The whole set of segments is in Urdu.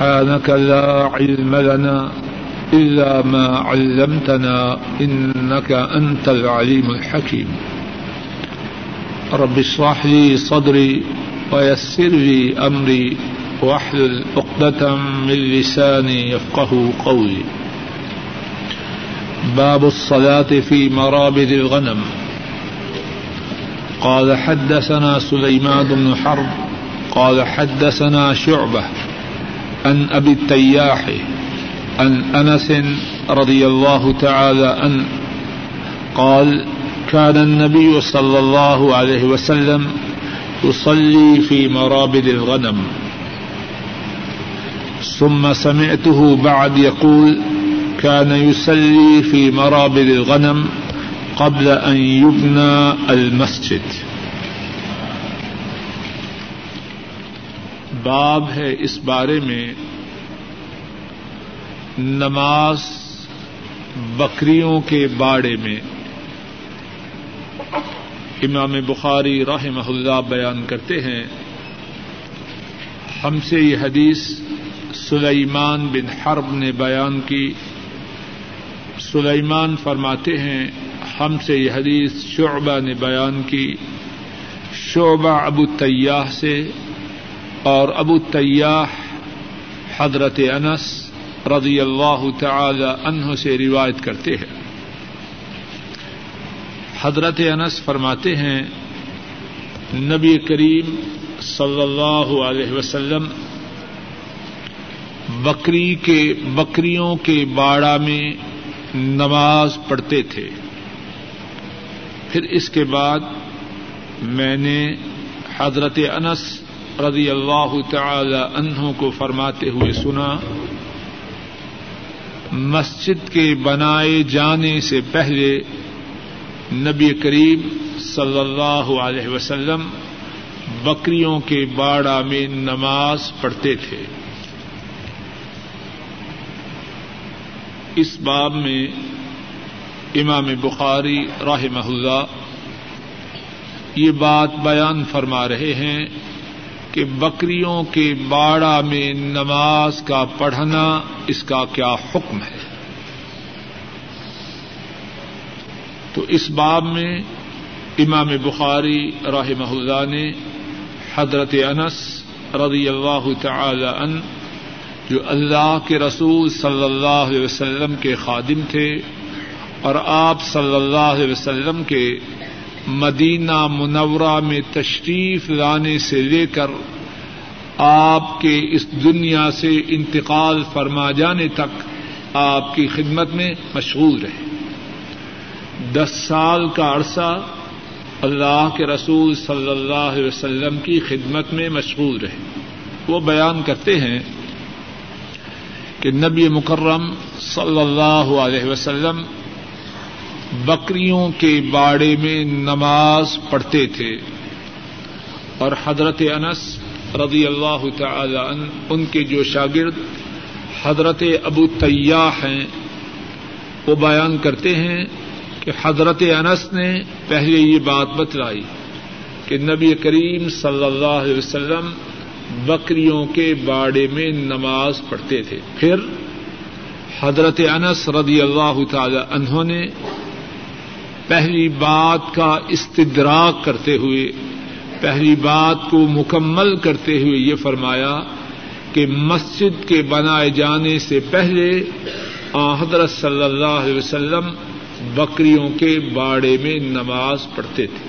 سبحانك لا علم لنا إلا ما علمتنا إنك أنت العليم الحكيم. رب اشرح لي صدري ويسر لي أمري واحلل عقدة من لساني يفقه قولي. باب الصلاة في مرابد الغنم. قال حدثنا سليمان بن حرب، قال حدثنا شعبة عن أبي التياح، عن أنس رضي الله تعالى عنه، قال كان النبي صلى الله عليه وسلم يصلي في مرابد الغنم. ثم سمعته بعد يقول كان يصلي في مرابد الغنم قبل أن يبنى المسجد. باب ہے اس بارے میں نماز بکریوں کے باڑے میں۔ امام بخاری رحمہ اللہ بیان کرتے ہیں۔ ہم سے یہ حدیث سلیمان بن حرب نے بیان کی۔ سلیمان فرماتے ہیں، ہم سے یہ حدیث شعبہ نے بیان کی۔ شعبہ ابو تیاح سے اور ابو تیاح حضرت انس رضی اللہ تعالی عنہ سے روایت کرتے ہیں۔ حضرت انس فرماتے ہیں، نبی کریم صلی اللہ علیہ وسلم بکری کے بکریوں کے باڑا میں نماز پڑھتے تھے۔ پھر اس کے بعد میں نے حضرت انس رضی اللہ تعالی عنہ کو فرماتے ہوئے سنا، مسجد کے بنائے جانے سے پہلے نبی کریم صلی اللہ علیہ وسلم بکریوں کے باڑا میں نماز پڑھتے تھے۔ اس باب میں امام بخاری رحمہ اللہ یہ بات بیان فرما رہے ہیں۔ کہ بکریوں کے باڑا میں نماز کا پڑھنا اس کا کیا حکم ہے؟ تو اس باب میں امام بخاری رحمہ اللہ نے حضرت انس رضی اللہ تعالی عنہ، جو اللہ کے رسول صلی اللہ علیہ وسلم کے خادم تھے، اور آپ صلی اللہ علیہ وسلم کے مدینہ منورہ میں تشریف لانے سے لے کر آپ کے اس دنیا سے انتقال فرما جانے تک آپ کی خدمت میں مشغول رہے دس سال کا عرصہ اللہ کے رسول صلی اللہ علیہ وسلم کی خدمت میں مشغول رہے وہ بیان کرتے ہیں کہ نبی مکرم صلی اللہ علیہ وسلم بکریوں کے باڑے میں نماز پڑھتے تھے۔ اور حضرت انس رضی اللہ تعالی عنہ، ان کے جو شاگرد حضرت ابو تیاح ہیں، وہ بیان کرتے ہیں کہ حضرت انس نے پہلے یہ بات بتلائی کہ نبی کریم صلی اللہ علیہ وسلم بکریوں کے باڑے میں نماز پڑھتے تھے۔ پھر حضرت انس رضی اللہ تعالی عنہ نے پہلی بات کا استدراک کرتے ہوئے، پہلی بات کو مکمل کرتے ہوئے یہ فرمایا کہ مسجد کے بنائے جانے سے پہلے حضرت صلی اللہ علیہ وسلم بکریوں کے باڑے میں نماز پڑھتے تھے۔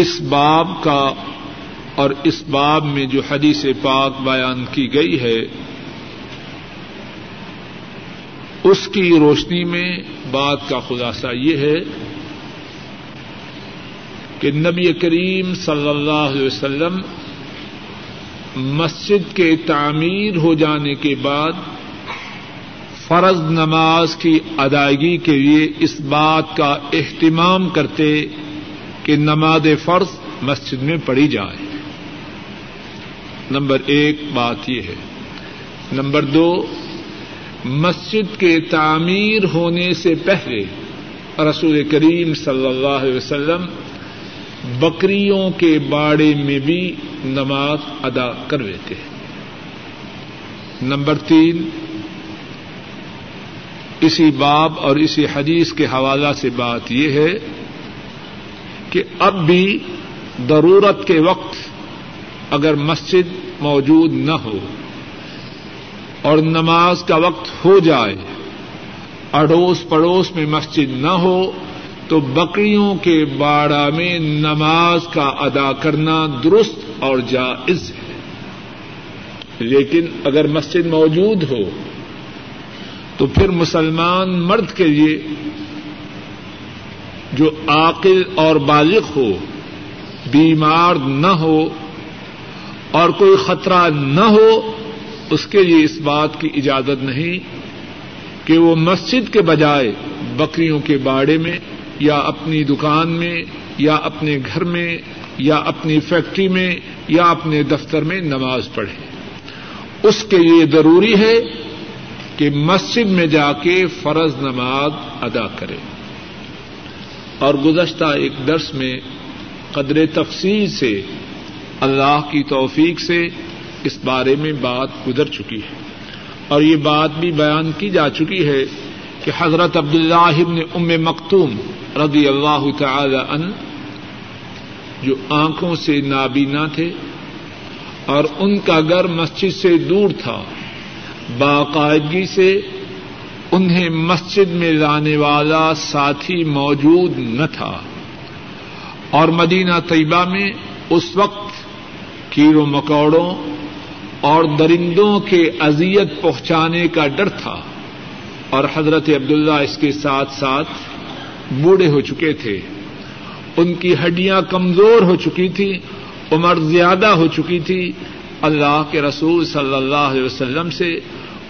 اس باب کا اور اس باب میں جو حدیث پاک بیان کی گئی ہے اس کی روشنی میں بات کا خلاصہ یہ ہے کہ نبی کریم صلی اللہ علیہ وسلم مسجد کے تعمیر ہو جانے کے بعد فرض نماز کی ادائیگی کے لیے اس بات کا اہتمام کرتے کہ نماز فرض مسجد میں پڑھی جائے۔ نمبر ایک بات یہ ہے۔ نمبر دو مسجد کے تعمیر ہونے سے پہلے رسول کریم صلی اللہ علیہ وسلم بکریوں کے باڑے میں بھی نماز ادا کرویتے ہیں۔ نمبر تین، اسی باب اور اسی حدیث کے حوالہ سے بات یہ ہے کہ اب بھی ضرورت کے وقت اگر مسجد موجود نہ ہو اور نماز کا وقت ہو جائے۔ اڑوس پڑوس میں مسجد نہ ہو تو بکریوں کے باڑا میں نماز کا ادا کرنا درست اور جائز ہے۔ لیکن اگر مسجد موجود ہو تو پھر مسلمان مرد کے لیے جو عاقل اور بالغ ہو، بیمار نہ ہو اور کوئی خطرہ نہ ہو اس کے لیے اس بات کی اجازت نہیں کہ وہ مسجد کے بجائے بکریوں کے باڑے میں یا اپنی دکان میں یا اپنے گھر میں یا اپنی فیکٹری میں یا اپنے دفتر میں نماز پڑھے۔ اس کے لیے ضروری ہے کہ مسجد میں جا کے فرض نماز ادا کرے۔ اور گزشتہ ایک درس میں قدر تفصیل سے اللہ کی توفیق سے اس بارے میں بات گزر چکی ہے اور یہ بات بھی بیان کی جا چکی ہے کہ حضرت عبداللہ ابن ام مکتوم رضی اللہ تعالی ان جو آنکھوں سے نابینا تھے اور ان کا گھر مسجد سے دور تھا، باقاعدگی سے انہیں مسجد میں لانے والا ساتھی موجود نہ تھا۔ اور مدینہ طیبہ میں اس وقت کیڑوں مکوڑوں اور درندوں کے اذیت پہنچانے کا ڈر تھا اور حضرت عبداللہ اس کے ساتھ ساتھ بوڑھے ہو چکے تھے۔ ان کی ہڈیاں کمزور ہو چکی تھی عمر زیادہ ہو چکی تھی۔ اللہ کے رسول صلی اللہ علیہ وسلم سے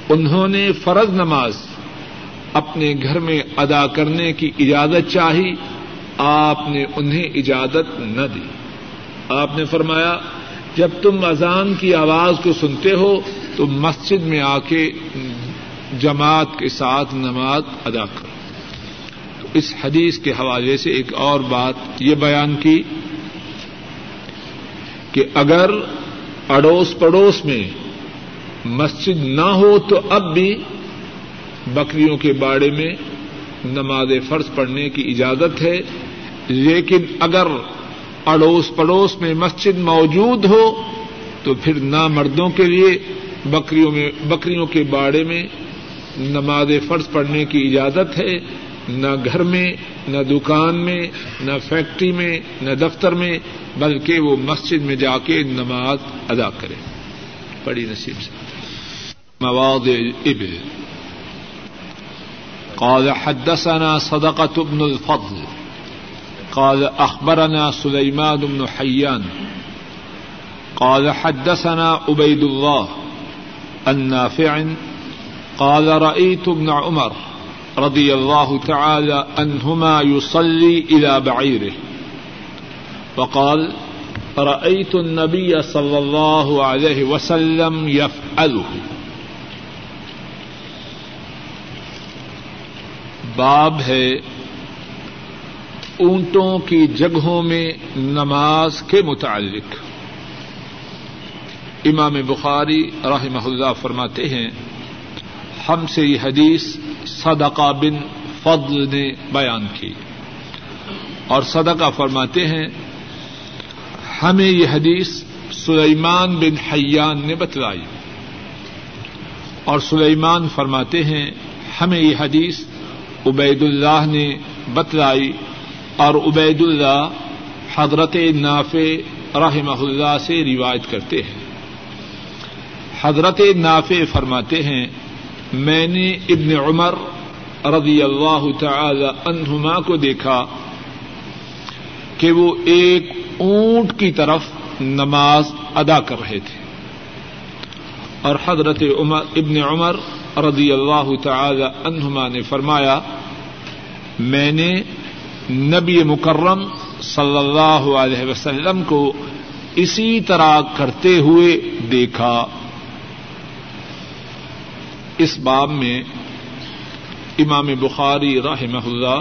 انہوں نے فرض نماز اپنے گھر میں ادا کرنے کی اجازت چاہی۔ آپ نے انہیں اجازت نہ دی۔ آپ نے فرمایا جب تم اذان کی آواز کو سنتے ہو تو مسجد میں آ کے جماعت کے ساتھ نماز ادا کرو۔ تو اس حدیث کے حوالے سے ایک اور بات یہ بیان کی کہ اگر اڑوس پڑوس میں مسجد نہ ہو تو اب بھی بکریوں کے باڑے میں نماز فرض پڑھنے کی اجازت ہے، لیکن اگر اڑوس پڑوس میں مسجد موجود ہو تو پھر نہ مردوں کے لیے بکریوں میں بکریوں کے باڑے میں نماز فرض پڑھنے کی اجازت ہے۔ نہ گھر میں، نہ دکان میں، نہ فیکٹری میں، نہ دفتر میں، بلکہ وہ مسجد میں جا کے نماز ادا کرے۔ بڑی نصیب سے۔ مواد ابل۔ قال حدثنا صدقة بن الفضل۔ قال أخبرنا سليمان بن حيان قال حدثنا عبيد الله النافع قال رأيت ابن عمر رضي الله تعالى أنهما يصلي إلى بعيره وقال رأيت النبي صلى الله عليه وسلم يفعله باب ہے اونٹوں کی جگہوں میں نماز کے متعلق۔ امام بخاری رحمہ اللہ فرماتے ہیں، ہم سے یہ حدیث صدقہ بن فضل نے بیان کی۔ اور صدقہ فرماتے ہیں، ہمیں یہ حدیث سلیمان بن حیان نے بتلائی۔ اور سلیمان فرماتے ہیں، ہمیں یہ حدیث عبید اللہ نے بتلائی۔ اور عبید اللہ حضرت نافع رحمہ اللہ سے روایت کرتے ہیں۔ حضرت نافع فرماتے ہیں، میں نے ابن عمر رضی اللہ تعالی عنہما کو دیکھا کہ وہ ایک اونٹ کی طرف نماز ادا کر رہے تھے۔ اور حضرت عمر، ابن عمر رضی اللہ تعالی عنہما نے فرمایا، میں نے نبی مکرم صلی اللہ علیہ وسلم کو اسی طرح کرتے ہوئے دیکھا۔ اس باب میں امام بخاری رحمہ اللہ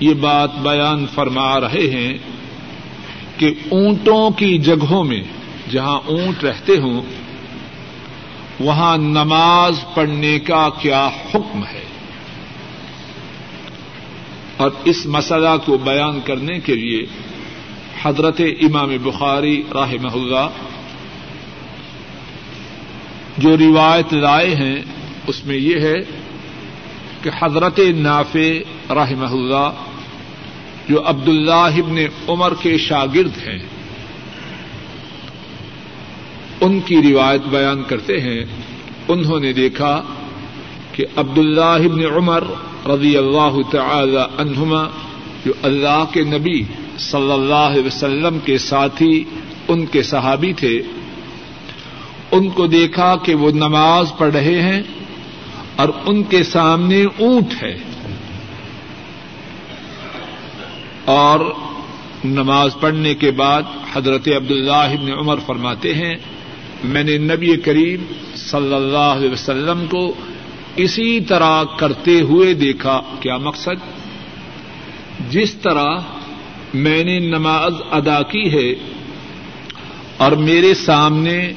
یہ بات بیان فرما رہے ہیں کہ اونٹوں کی جگہوں میں جہاں اونٹ رہتے ہوں، وہاں نماز پڑھنے کا کیا حکم ہے۔ اور اس مسئلہ کو بیان کرنے کے لیے حضرت امام بخاری راہ اللہ جو روایت لائے ہیں، اس میں یہ ہے کہ حضرت نافع رحمہ اللہ جو عبد اللہ ابن عمر کے شاگرد ہیں، ان کی روایت بیان کرتے ہیں۔ انہوں نے دیکھا کہ عبد اللہ ابن عمر رضی اللہ تعالی عنہما، جو اللہ کے نبی صلی اللہ علیہ وسلم کے ساتھی ان کے صحابی تھے، ان کو دیکھا کہ وہ نماز پڑھ رہے ہیں اور ان کے سامنے اونٹ ہے۔ اور نماز پڑھنے کے بعد حضرت عبداللہ ابن عمر فرماتے ہیں، میں نے نبی کریم صلی اللہ علیہ وسلم کو اسی طرح کرتے ہوئے دیکھا کیا مقصد؟ جس طرح میں نے نماز ادا کی ہے اور میرے سامنے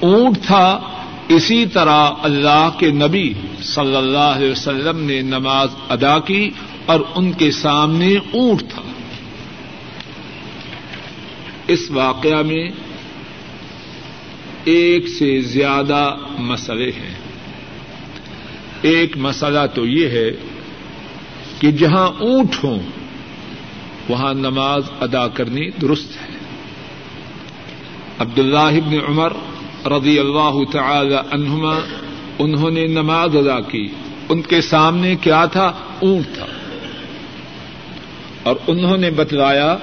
اونٹ تھا، اسی طرح اللہ کے نبی صلی اللہ علیہ وسلم نے نماز ادا کی اور ان کے سامنے اونٹ تھا۔ اس واقعہ میں ایک سے زیادہ مسئلے ہیں۔ ایک مسئلہ تو یہ ہے کہ جہاں اونٹ ہوں، وہاں نماز ادا کرنی درست ہے۔ عبد اللہ عمر رضی اللہ تعالی عنہما، انہوں نے نماز ادا کی۔ ان کے سامنے کیا تھا؟ اونٹ تھا۔ اور انہوں نے بتلایا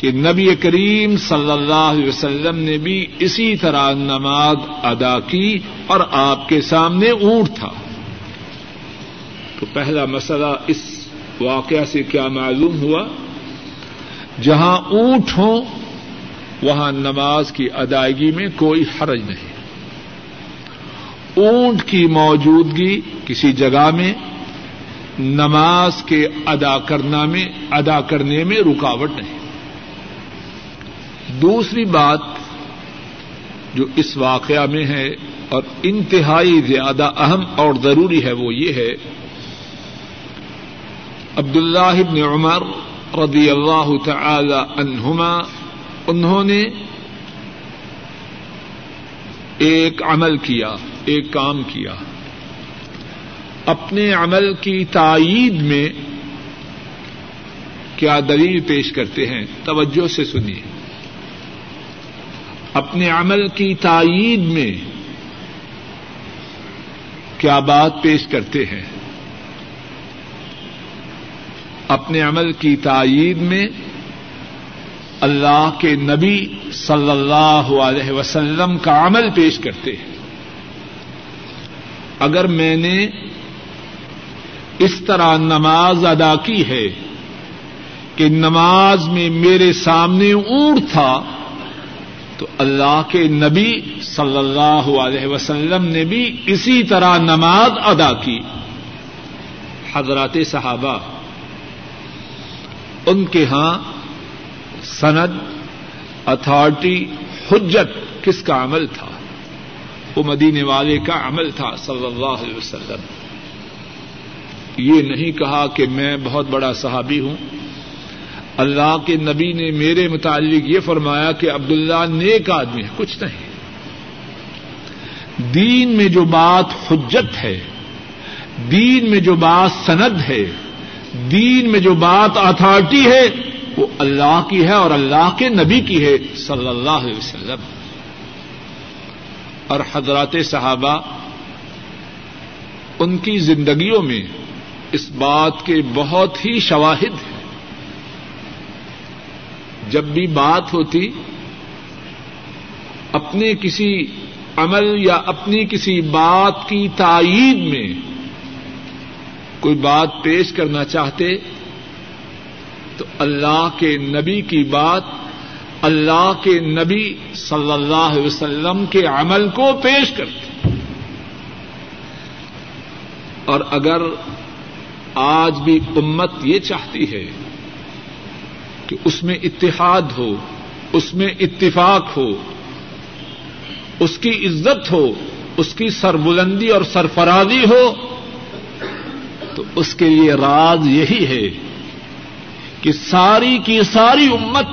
کہ نبی کریم صلی اللہ علیہ وسلم نے بھی اسی طرح نماز ادا کی اور آپ کے سامنے اونٹ تھا۔ تو پہلا مسئلہ اس واقعہ سے کیا معلوم ہوا؟ جہاں اونٹ ہوں، وہاں نماز کی ادائیگی میں کوئی حرج نہیں۔ اونٹ کی موجودگی کسی جگہ میں، نماز کے ادا کرنا میں، ادا کرنے میں رکاوٹ نہیں۔ دوسری بات جو اس واقعہ میں ہے اور انتہائی زیادہ اہم اور ضروری ہے وہ یہ ہے عبد اللہ ابن عمر رضی اللہ تعالی عنہما، انہوں نے ایک عمل کیا، ایک کام کیا۔ اپنے عمل کی تائید میں کیا دلیل پیش کرتے ہیں؟ توجہ سے سنیے۔ اپنے عمل کی تائید میں کیا بات پیش کرتے ہیں؟ اپنے عمل کی تائید میں اللہ کے نبی صلی اللہ علیہ وسلم کا عمل پیش کرتے ہیں۔ اگر میں نے اس طرح نماز ادا کی ہے کہ نماز میں میرے سامنے اونٹ تھا تو اللہ کے نبی صلی اللہ علیہ وسلم نے بھی اسی طرح نماز ادا کی۔ حضرات صحابہ، ان کے ہاں سند اتارٹی حجت کس کا عمل تھا؟ وہ مدینے والے کا عمل تھا صلی اللہ علیہ وسلم۔ یہ نہیں کہا کہ میں بہت بڑا صحابی ہوں۔ اللہ کے نبی نے میرے متعلق یہ فرمایا کہ عبداللہ نیک آدمی ہے، کچھ نہیں۔ دین میں جو بات حجت ہے، دین میں جو بات سند ہے، دین میں جو بات اتارٹی ہے، وہ اللہ کی ہے اور اللہ کے نبی کی ہے، صلی اللہ علیہ وسلم۔ اور حضرات صحابہ، ان کی زندگیوں میں اس بات کے بہت ہی شواہد ہیں۔ جب بھی بات ہوتی، اپنے کسی عمل یا اپنی کسی بات کی تائید میں کوئی بات پیش کرنا چاہتے، تو اللہ کے نبی کی بات، اللہ کے نبی صلی اللہ علیہ وسلم کے عمل کو پیش کرتے۔ اور اگر آج بھی امت یہ چاہتی ہے کہ اس میں اتحاد ہو، اس میں اتفاق ہو، اس کی عزت ہو، اس کی سربلندی اور سرفرازی ہو، تو اس کے لیے راز یہی ہے کہ ساری کی ساری امت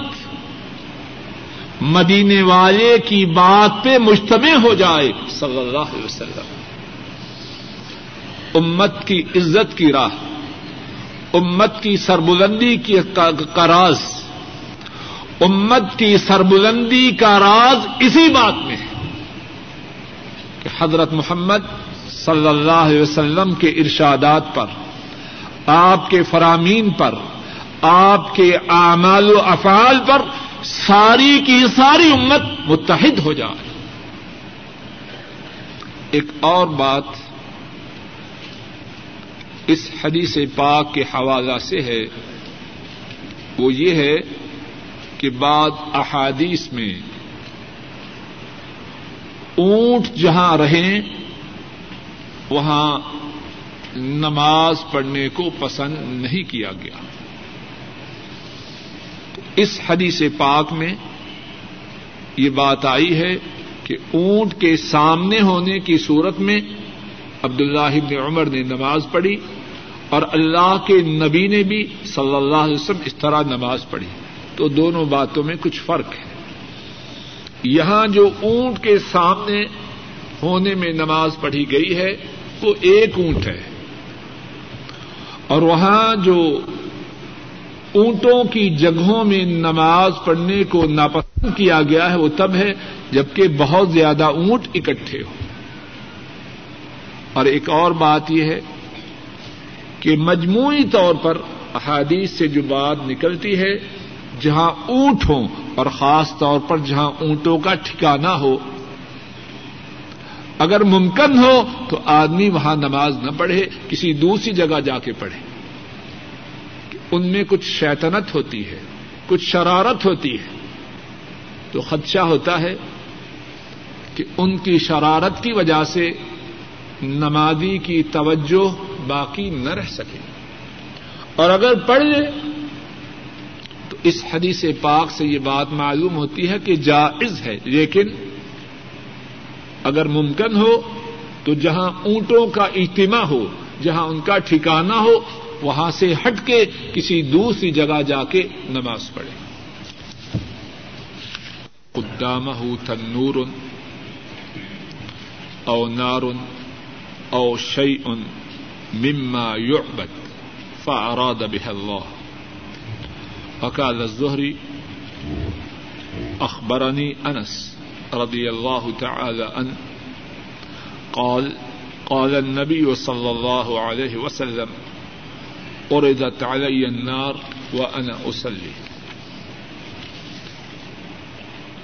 مدینے والے کی بات پہ مشتبہ ہو جائے۔ صلی اللہ علیہ وسلم۔ امت کی عزت کی راہ۔ امت کی سربلندی کی کا راز امت کی سربلندی کا راز اسی بات میں ہے کہ حضرت محمد صلی اللہ علیہ وسلم کے ارشادات پر، آپ کے فرامین پر، آپ کے اعمال و افعال پر ساری کی ساری امت متحد ہو جائے۔ ایک اور بات اس حدیث پاک کے حوالہ سے ہے، وہ یہ ہے کہ بعض احادیث میں اونٹ جہاں رہیں، وہاں نماز پڑھنے کو پسند نہیں کیا گیا۔ اس حدیث پاک میں یہ بات آئی ہے کہ اونٹ کے سامنے ہونے کی صورت میں عبد اللہ عمر نے نماز پڑھی۔ اور اللہ کے نبی نے بھی صلی اللہ علیہ وسلم اس طرح نماز پڑھی۔ تو دونوں باتوں میں کچھ فرق ہے۔ یہاں جو اونٹ کے سامنے ہونے میں نماز پڑھی گئی ہے، وہ ایک اونٹ ہے۔ اور وہاں جو اونٹوں کی جگہوں میں نماز پڑھنے کو ناپسند کیا گیا ہے، وہ تب ہے جبکہ بہت زیادہ اونٹ اکٹھے ہو اور ایک اور بات یہ ہے کہ مجموعی طور پر احادیث سے جو بات نکلتی ہے، جہاں اونٹ ہوں اور خاص طور پر جہاں اونٹوں کا ٹھکانا ہو، اگر ممکن ہو تو آدمی وہاں نماز نہ پڑھے، کسی دوسری جگہ جا کے پڑھے۔ ان میں کچھ شیطنت ہوتی ہے، کچھ شرارت ہوتی ہے۔ تو خدشہ ہوتا ہے کہ ان کی شرارت کی وجہ سے نمازی کی توجہ باقی نہ رہ سکے۔ اور اگر پڑھ لے تو اس حدیث پاک سے یہ بات معلوم ہوتی ہے کہ جائز ہے لیکن اگر ممکن ہو تو جہاں اونٹوں کا اجتماع ہو جہاں ان کا ٹھکانا ہو وہاں سے ہٹ کے کسی دوسری جگہ جا کے نماز پڑھے قدامہ تنور او نار او شيء مما يعبد فأراد به الله. فقال الزهري، أخبرني أنس رضي الله تعالى عنه، قال قال النبي صلى الله عليه وسلم عرضت علي النار وأنا أصلي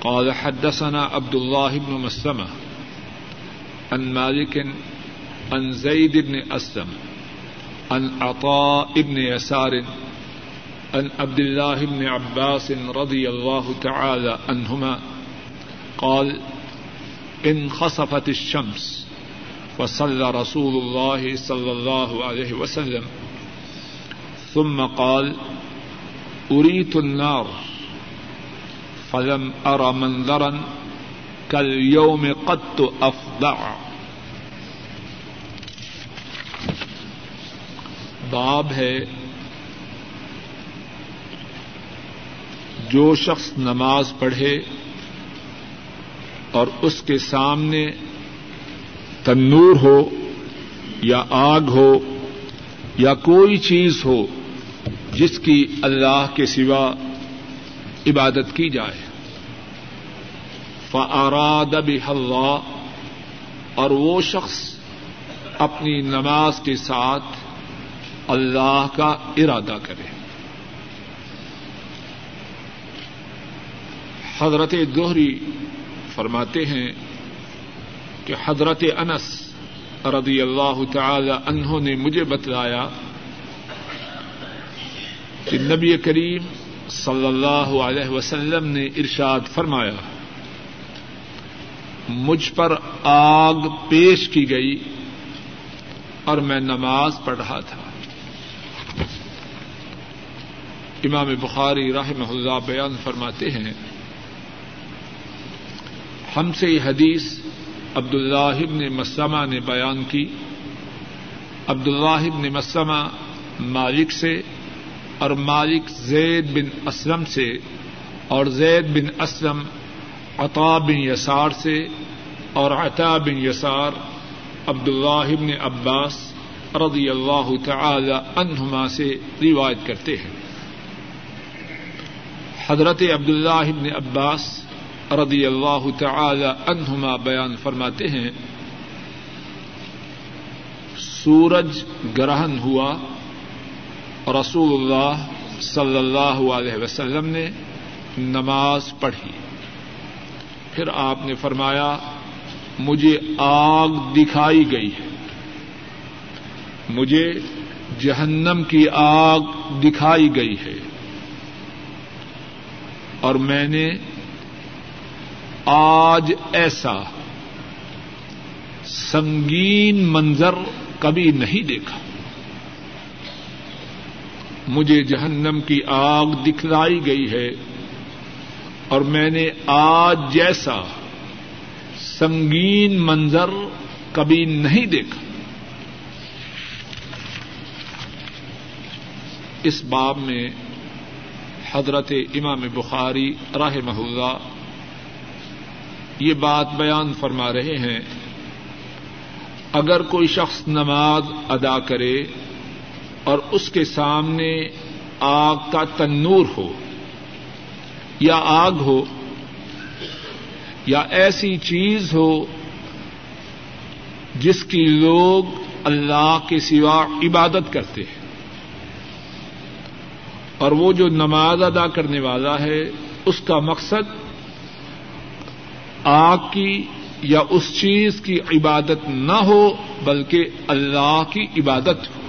قال حدثنا عبد الله بن مسلمة، عن مالك عن زيد بن أسلم، عن عطاء بن يسار، عن عبد الله بن عباس رضي الله تعالى عنهما قال انخسفت الشمس وصلى رسول الله صلى الله عليه وسلم، ثم قال أريت النار، فلم أرى منظرا، كاليوم قد أفضع. باب ہے جو شخص نماز پڑھے اور اس کے سامنے تنور ہو یا آگ ہو یا کوئی چیز ہو جس کی اللہ کے سوا عبادت کی جائے۔ فاراد اللہ اور وہ شخص اپنی نماز کے ساتھ اللہ کا ارادہ کرے۔ حضرت دوہری فرماتے ہیں کہ حضرت انس رضی اللہ تعالی عنہ نے مجھے بتلایا کہ نبی کریم صلی اللہ علیہ وسلم نے ارشاد فرمایا، مجھ پر آگ پیش کی گئی اور میں نماز پڑھ رہا تھا۔ امام بخاری رحمہ اللہ بیان فرماتے ہیں، ہم سے یہ حدیث عبد اللہ نے مسلمہ نے بیان کی۔ عبد اللہ نے مسلمہ مالک سے اور مالک زید بن اسلم سے اور زید بن اسلم عطا بن یسار سے اور عطا بن یسار عبد اللہ بن عباس رضی اللہ تعالی عنہما سے روایت کرتے ہیں۔ حضرت عبد اللہ بن عباس رضی اللہ تعالی عنہما بیان فرماتے ہیں، سورج گرہن ہوا رسول اللہ صلی اللہ علیہ وسلم نے نماز پڑھی۔ پھر آپ نے فرمایا، مجھے آگ دکھائی گئی ہے۔ مجھے جہنم کی آگ دکھائی گئی ہے۔ اور میں نے آج ایسا سنگین منظر کبھی نہیں دیکھا۔ مجھے جہنم کی آگ دکھلائی گئی ہے اور میں نے آج جیسا سنگین منظر کبھی نہیں دیکھا۔ اس باب میں حضرت امام بخاری راہ محلہ یہ بات بیان فرما رہے ہیں۔ اگر کوئی شخص نماز ادا کرے اور اس کے سامنے آگ کا تنور ہو یا آگ ہو یا ایسی چیز ہو جس کی لوگ اللہ کے سوا عبادت کرتے ہیں۔ اور وہ جو نماز ادا کرنے والا ہے، اس کا مقصد آگ کی یا اس چیز کی عبادت نہ ہو، بلکہ اللہ کی عبادت ہو۔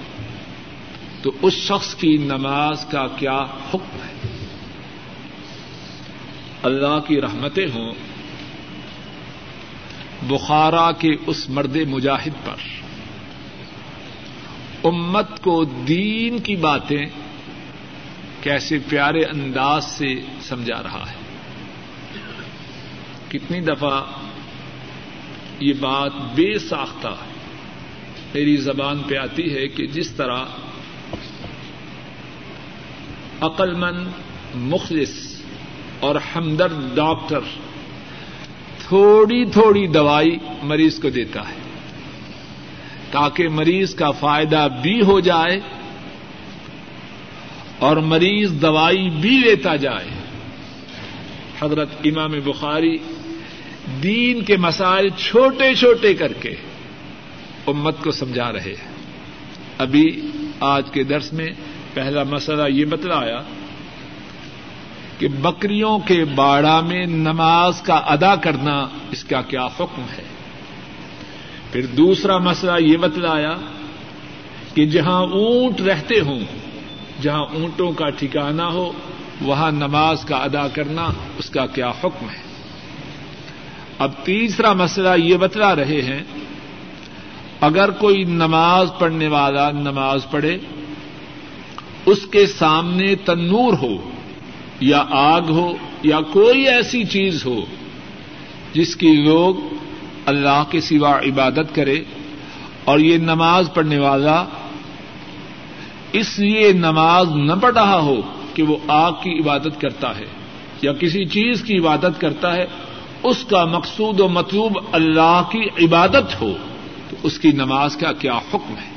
تو اس شخص کی نماز کا کیا حکم ہے؟ اللہ کی رحمتیں ہوں۔ بخارا کے اس مرد مجاہد پر۔ امت کو دین کی باتیں کیسے پیارے انداز سے سمجھا رہا ہے۔ کتنی دفعہ یہ بات بے ساختہ میری زبان پہ آتی ہے کہ جس طرح عقل مند مخلص اور ہمدرد ڈاکٹر تھوڑی تھوڑی دوائی مریض کو دیتا ہے تاکہ مریض کا فائدہ بھی ہو جائے اور مریض دوائی بھی لیتا جائے۔ حضرت امام بخاری دین کے مسائل چھوٹے چھوٹے کر کے امت کو سمجھا رہے ہیں۔ ابھی آج کے درس میں پہلا مسئلہ یہ بتلایا کہ بکریوں کے باڑا میں نماز کا ادا کرنا اس کا کیا حکم ہے۔ پھر دوسرا مسئلہ یہ بتلایا کہ جہاں اونٹ رہتے ہوں جہاں اونٹوں کا ٹھکانا ہو، وہاں نماز کا ادا کرنا اس کا کیا حکم ہے؟ اب تیسرا مسئلہ یہ بتلا رہے ہیں، اگر کوئی نماز پڑھنے والا نماز پڑھے، اس کے سامنے تنور ہو، یا آگ ہو، یا کوئی ایسی چیز ہو، جس کی لوگ اللہ کے سوا عبادت کرے، اور یہ نماز پڑھنے والا اس لیے نماز نہ پڑھ رہا ہو کہ وہ آگ کی عبادت کرتا ہے یا کسی چیز کی عبادت کرتا ہے، اس کا مقصود و مطلوب اللہ کی عبادت ہو، تو اس کی نماز کا کیا حکم ہے؟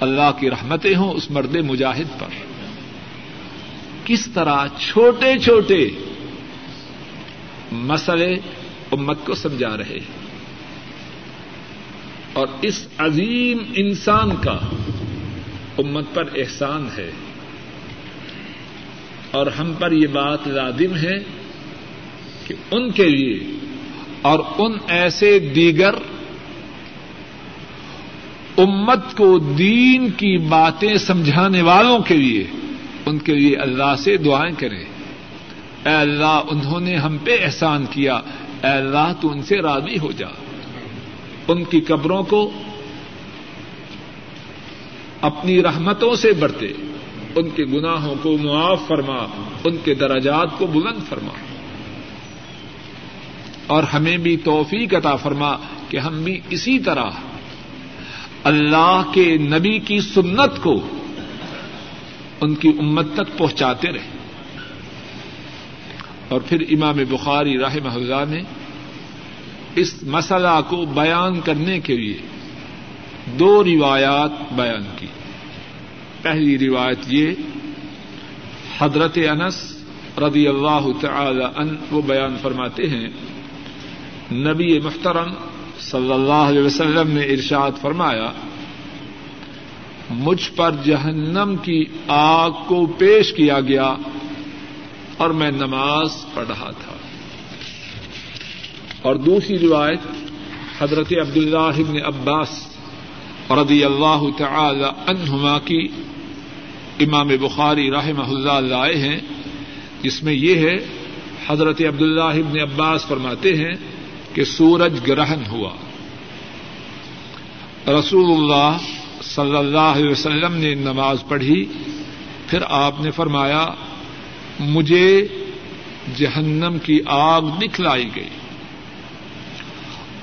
اللہ کی رحمتیں ہوں اس مرد مجاہد پر۔ کس طرح چھوٹے چھوٹے مسئلے امت کو سمجھا رہے ہیں۔ اور اس عظیم انسان کا امت پر احسان ہے۔ اور ہم پر یہ بات لازم ہے کہ ان کے لیے اور ان ایسے دیگر امت کو دین کی باتیں سمجھانے والوں کے لیے ان کے لیے اللہ سے دعائیں کریں۔ اے اللہ، انہوں نے ہم پہ احسان کیا۔ اے اللہ، تو ان سے راضی ہو جا۔ ان کی قبروں کو اپنی رحمتوں سے برتے ان کے گناہوں کو معاف فرما، ان کے درجات کو بلند فرما۔ اور ہمیں بھی توفیق عطا فرما کہ ہم بھی اسی طرح اللہ کے نبی کی سنت کو ان کی امت تک پہنچاتے رہے اور پھر امام بخاری راہ اللہ نے اس مسئلہ کو بیان کرنے کے لیے دو روایات بیان کی۔ پہلی روایت یہ، حضرت انس رضی اللہ تعالی ان وہ بیان فرماتے ہیں، نبی محترم صلی اللہ علیہ وسلم نے ارشاد فرمایا، مجھ پر جہنم کی آگ کو پیش کیا گیا اور میں نماز پڑھ رہا تھا۔ اور دوسری روایت، حضرت عبد اللہ ابن عباس رضی اللہ تعالی عنہما کی امام بخاری رحمہ اللہ لائے ہیں، جس میں یہ ہے، حضرت عبد اللہ ابن عباس فرماتے ہیں کہ سورج گرہن ہوا۔ رسول اللہ صلی اللہ علیہ وسلم نے نماز پڑھی، پھر آپ نے فرمایا، مجھے جہنم کی آگ دکھلائی گئی۔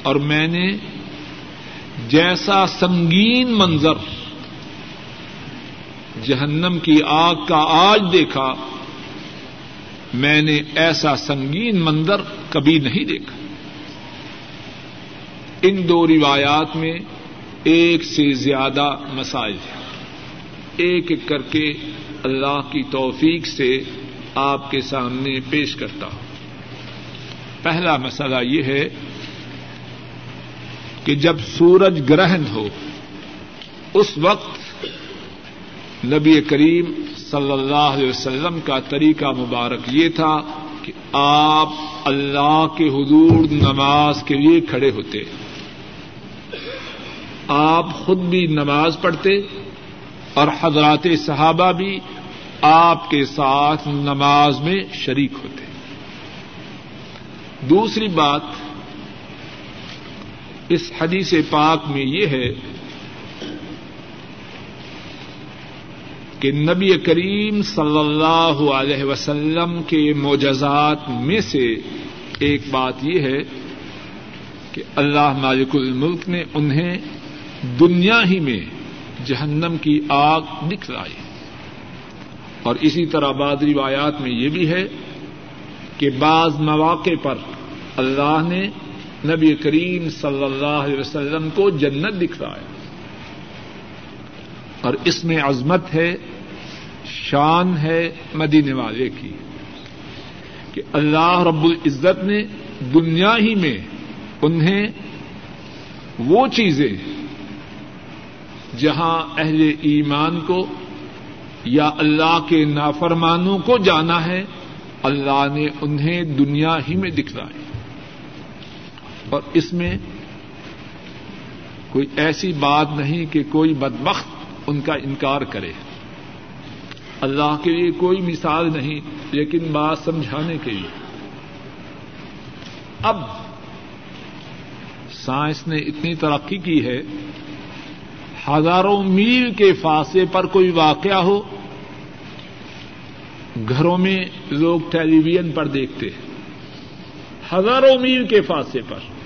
اور میں نے جیسا سنگین منظر جہنم کی آگ کا آج دیکھا، میں نے ایسا سنگین منظر کبھی نہیں دیکھا۔ ان دو روایات میں ایک سے زیادہ مسائل ہیں۔ ایک ایک کر کے اللہ کی توفیق سے آپ کے سامنے پیش کرتا ہوں۔ پہلا مسئلہ یہ ہے کہ جب سورج گرہن ہو، اس وقت نبی کریم صلی اللہ علیہ وسلم کا طریقہ مبارک یہ تھا کہ آپ اللہ کے حضور نماز کے لیے کھڑے ہوتے۔ آپ خود بھی نماز پڑھتے اور حضرات صحابہ بھی آپ کے ساتھ نماز میں شریک ہوتے۔ دوسری بات اس حدیث پاک میں یہ ہے کہ نبی کریم صلی اللہ علیہ وسلم کے معجزات میں سے ایک بات یہ ہے کہ اللہ مالک الملک نے انہیں دنیا ہی میں جہنم کی آگ دکھلائی۔ اور اسی طرح بعض روایات میں یہ بھی ہے کہ بعض مواقع پر اللہ نے نبی کریم صلی اللہ علیہ وسلم کو جنت دکھلایا اور اس میں عظمت ہے، شان ہے مدینے والے کی، کہ اللہ رب العزت نے دنیا ہی میں انہیں وہ چیزیں جہاں اہل ایمان کو یا اللہ کے نافرمانوں کو جانا ہے، اللہ نے انہیں دنیا ہی میں دکھلائی اور اس میں کوئی ایسی بات نہیں کہ کوئی بدبخت ان کا انکار کرے۔ اللہ کے لیے کوئی مثال نہیں، لیکن بات سمجھانے کے لیے۔ اب سائنس نے اتنی ترقی کی ہے، ہزاروں میل کے فاصلے پر کوئی واقعہ ہو، گھروں میں لوگ ٹیلی ویژن پر دیکھتے ہیں۔ ہزاروں میل کے فاصلے پر۔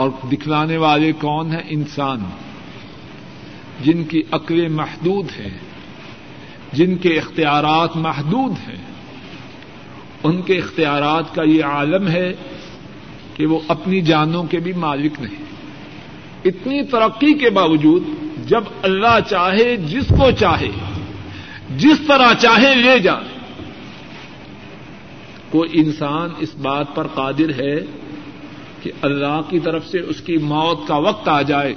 اور دکھلانے والے کون ہیں انسان جن کی عقلیں محدود ہیں جن کے اختیارات محدود ہیں۔ ان کے اختیارات کا یہ عالم ہے کہ وہ اپنی جانوں کے بھی مالک نہیں۔ اتنی ترقی کے باوجود جب اللہ چاہے جس کو چاہے، جس طرح چاہے لے جائے۔ کوئی انسان اس بات پر قادر ہے کہ اللہ کی طرف سے اس کی موت کا وقت آ جائے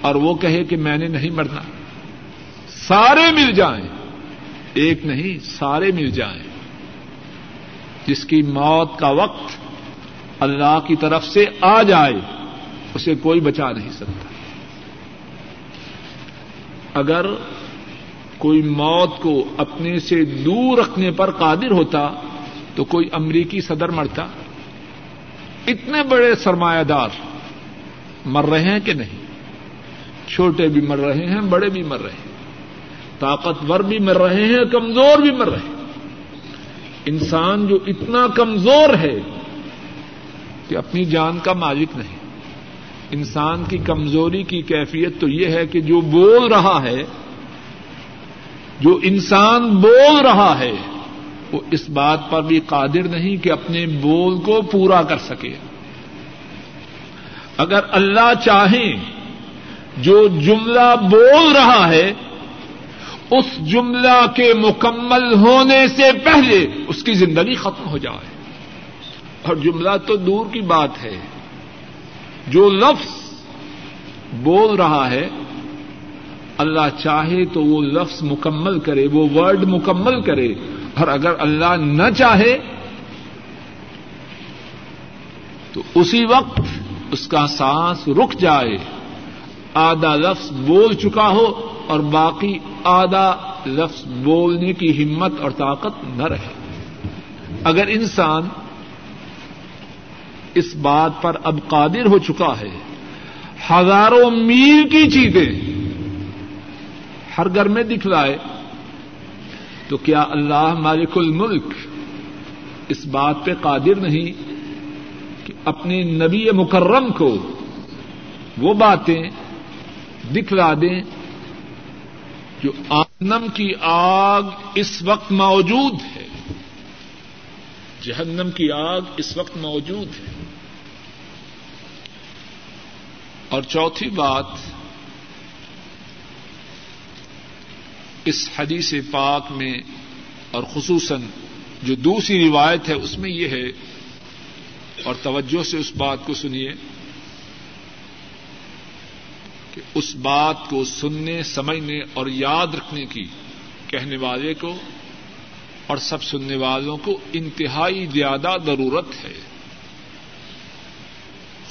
اور وہ کہے کہ میں نے نہیں مرنا۔ سارے مل جائیں۔ ایک نہیں، سارے مل جائیں۔ جس کی موت کا وقت اللہ کی طرف سے آ جائے، اسے کوئی بچا نہیں سکتا۔ اگر کوئی موت کو اپنے سے دور رکھنے پر قادر ہوتا تو کوئی امریکی صدر مرتا۔ اتنے بڑے سرمایہ دار مر رہے ہیں کہ نہیں؟ چھوٹے بھی مر رہے ہیں، بڑے بھی مر رہے ہیں۔ طاقتور بھی مر رہے ہیں، کمزور بھی مر رہے ہیں۔ انسان جو اتنا کمزور ہے کہ اپنی جان کا مالک نہیں۔ انسان کی کمزوری کی کیفیت تو یہ ہے کہ جو بول رہا ہے، جو انسان بول رہا ہے وہ اس بات پر بھی قادر نہیں کہ اپنے بول کو پورا کر سکے۔ اگر اللہ چاہیں جو جملہ بول رہا ہے، اس جملہ کے مکمل ہونے سے پہلے اس کی زندگی ختم ہو جائے۔ اور جملہ تو دور کی بات ہے۔ جو لفظ بول رہا ہے، اللہ چاہے تو وہ لفظ مکمل کرے، وہ ورڈ مکمل کرے۔ اور اگر اللہ نہ چاہے تو اسی وقت اس کا سانس رک جائے۔ آدھا لفظ بول چکا ہو اور باقی آدھا لفظ بولنے کی ہمت اور طاقت نہ رہے۔ اگر انسان اس بات پر اب قادر ہو چکا ہے، ہزاروں میل کی چیزیں ہر گھر میں دکھلائے۔ تو کیا اللہ مالک الملک اس بات پہ قادر نہیں کہ اپنے نبی مکرم کو وہ باتیں دکھلا دیں جو آنم کی آگ اس وقت موجود ہے؟ جہنم کی آگ اس وقت موجود ہے۔ اور چوتھی بات اس حدیث پاک میں اور خصوصاً جو دوسری روایت ہے، اس میں یہ ہے، اور توجہ سے اس بات کو سنیے کہ اس بات کو سننے، سمجھنے اور یاد رکھنے کی کہنے والے کو اور سب سننے والوں کو انتہائی زیادہ ضرورت ہے۔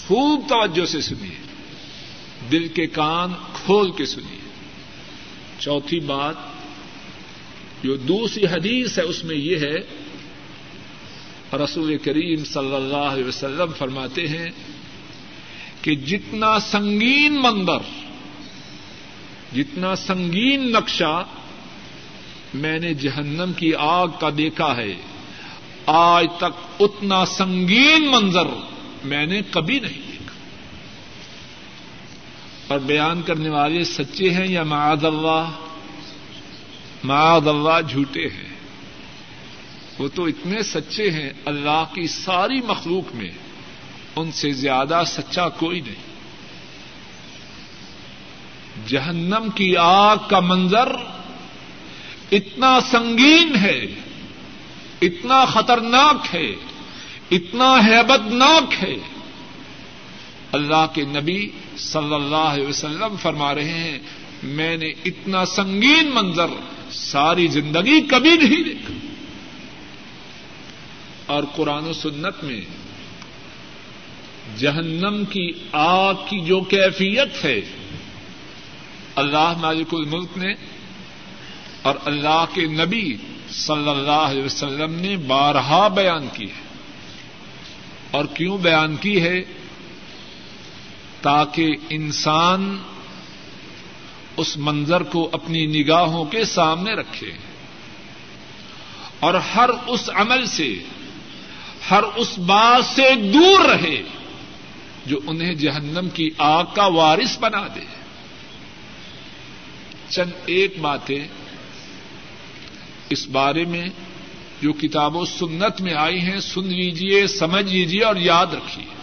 خوب توجہ سے سنیے، دل کے کان کھول کے سنیے۔ چوتھی بات جو دوسری حدیث ہے، اس میں یہ ہے، رسول کریم صلی اللہ علیہ وسلم فرماتے ہیں کہ جتنا سنگین مندر جتنا سنگین نقشہ میں نے جہنم کی آگ کا دیکھا ہے، آج تک اتنا سنگین منظر میں نے کبھی نہیں۔ اور بیان کرنے والے سچے ہیں یا معاذ اللہ؟ معاذ اللہ جھوٹے ہیں۔ وہ تو اتنے سچے ہیں اللہ کی ساری مخلوق میں، ان سے زیادہ سچا کوئی نہیں۔ جہنم کی آگ کا منظر اتنا سنگین ہے، اتنا خطرناک ہے، اتنا ہیبت ناک ہے۔ اللہ کے نبی صلی اللہ علیہ وسلم فرما رہے ہیں، میں نے اتنا سنگین منظر ساری زندگی کبھی نہیں دیکھا۔ اور قرآن و سنت میں جہنم کی آگ کی جو کیفیت ہے، اللہ مالک الملک نے اور اللہ کے نبی صلی اللہ علیہ وسلم نے بارہا بیان کی ہے۔ اور کیوں بیان کی ہے؟ تاکہ انسان اس منظر کو اپنی نگاہوں کے سامنے رکھے اور ہر اس عمل سے، ہر اس بات سے دور رہے جو انہیں جہنم کی آگ کا وارث بنا دے۔ چند ایک باتیں اس بارے میں جو کتاب و سنت میں آئی ہیں، سن لیجیے سمجھ لیجیے اور یاد رکھیے۔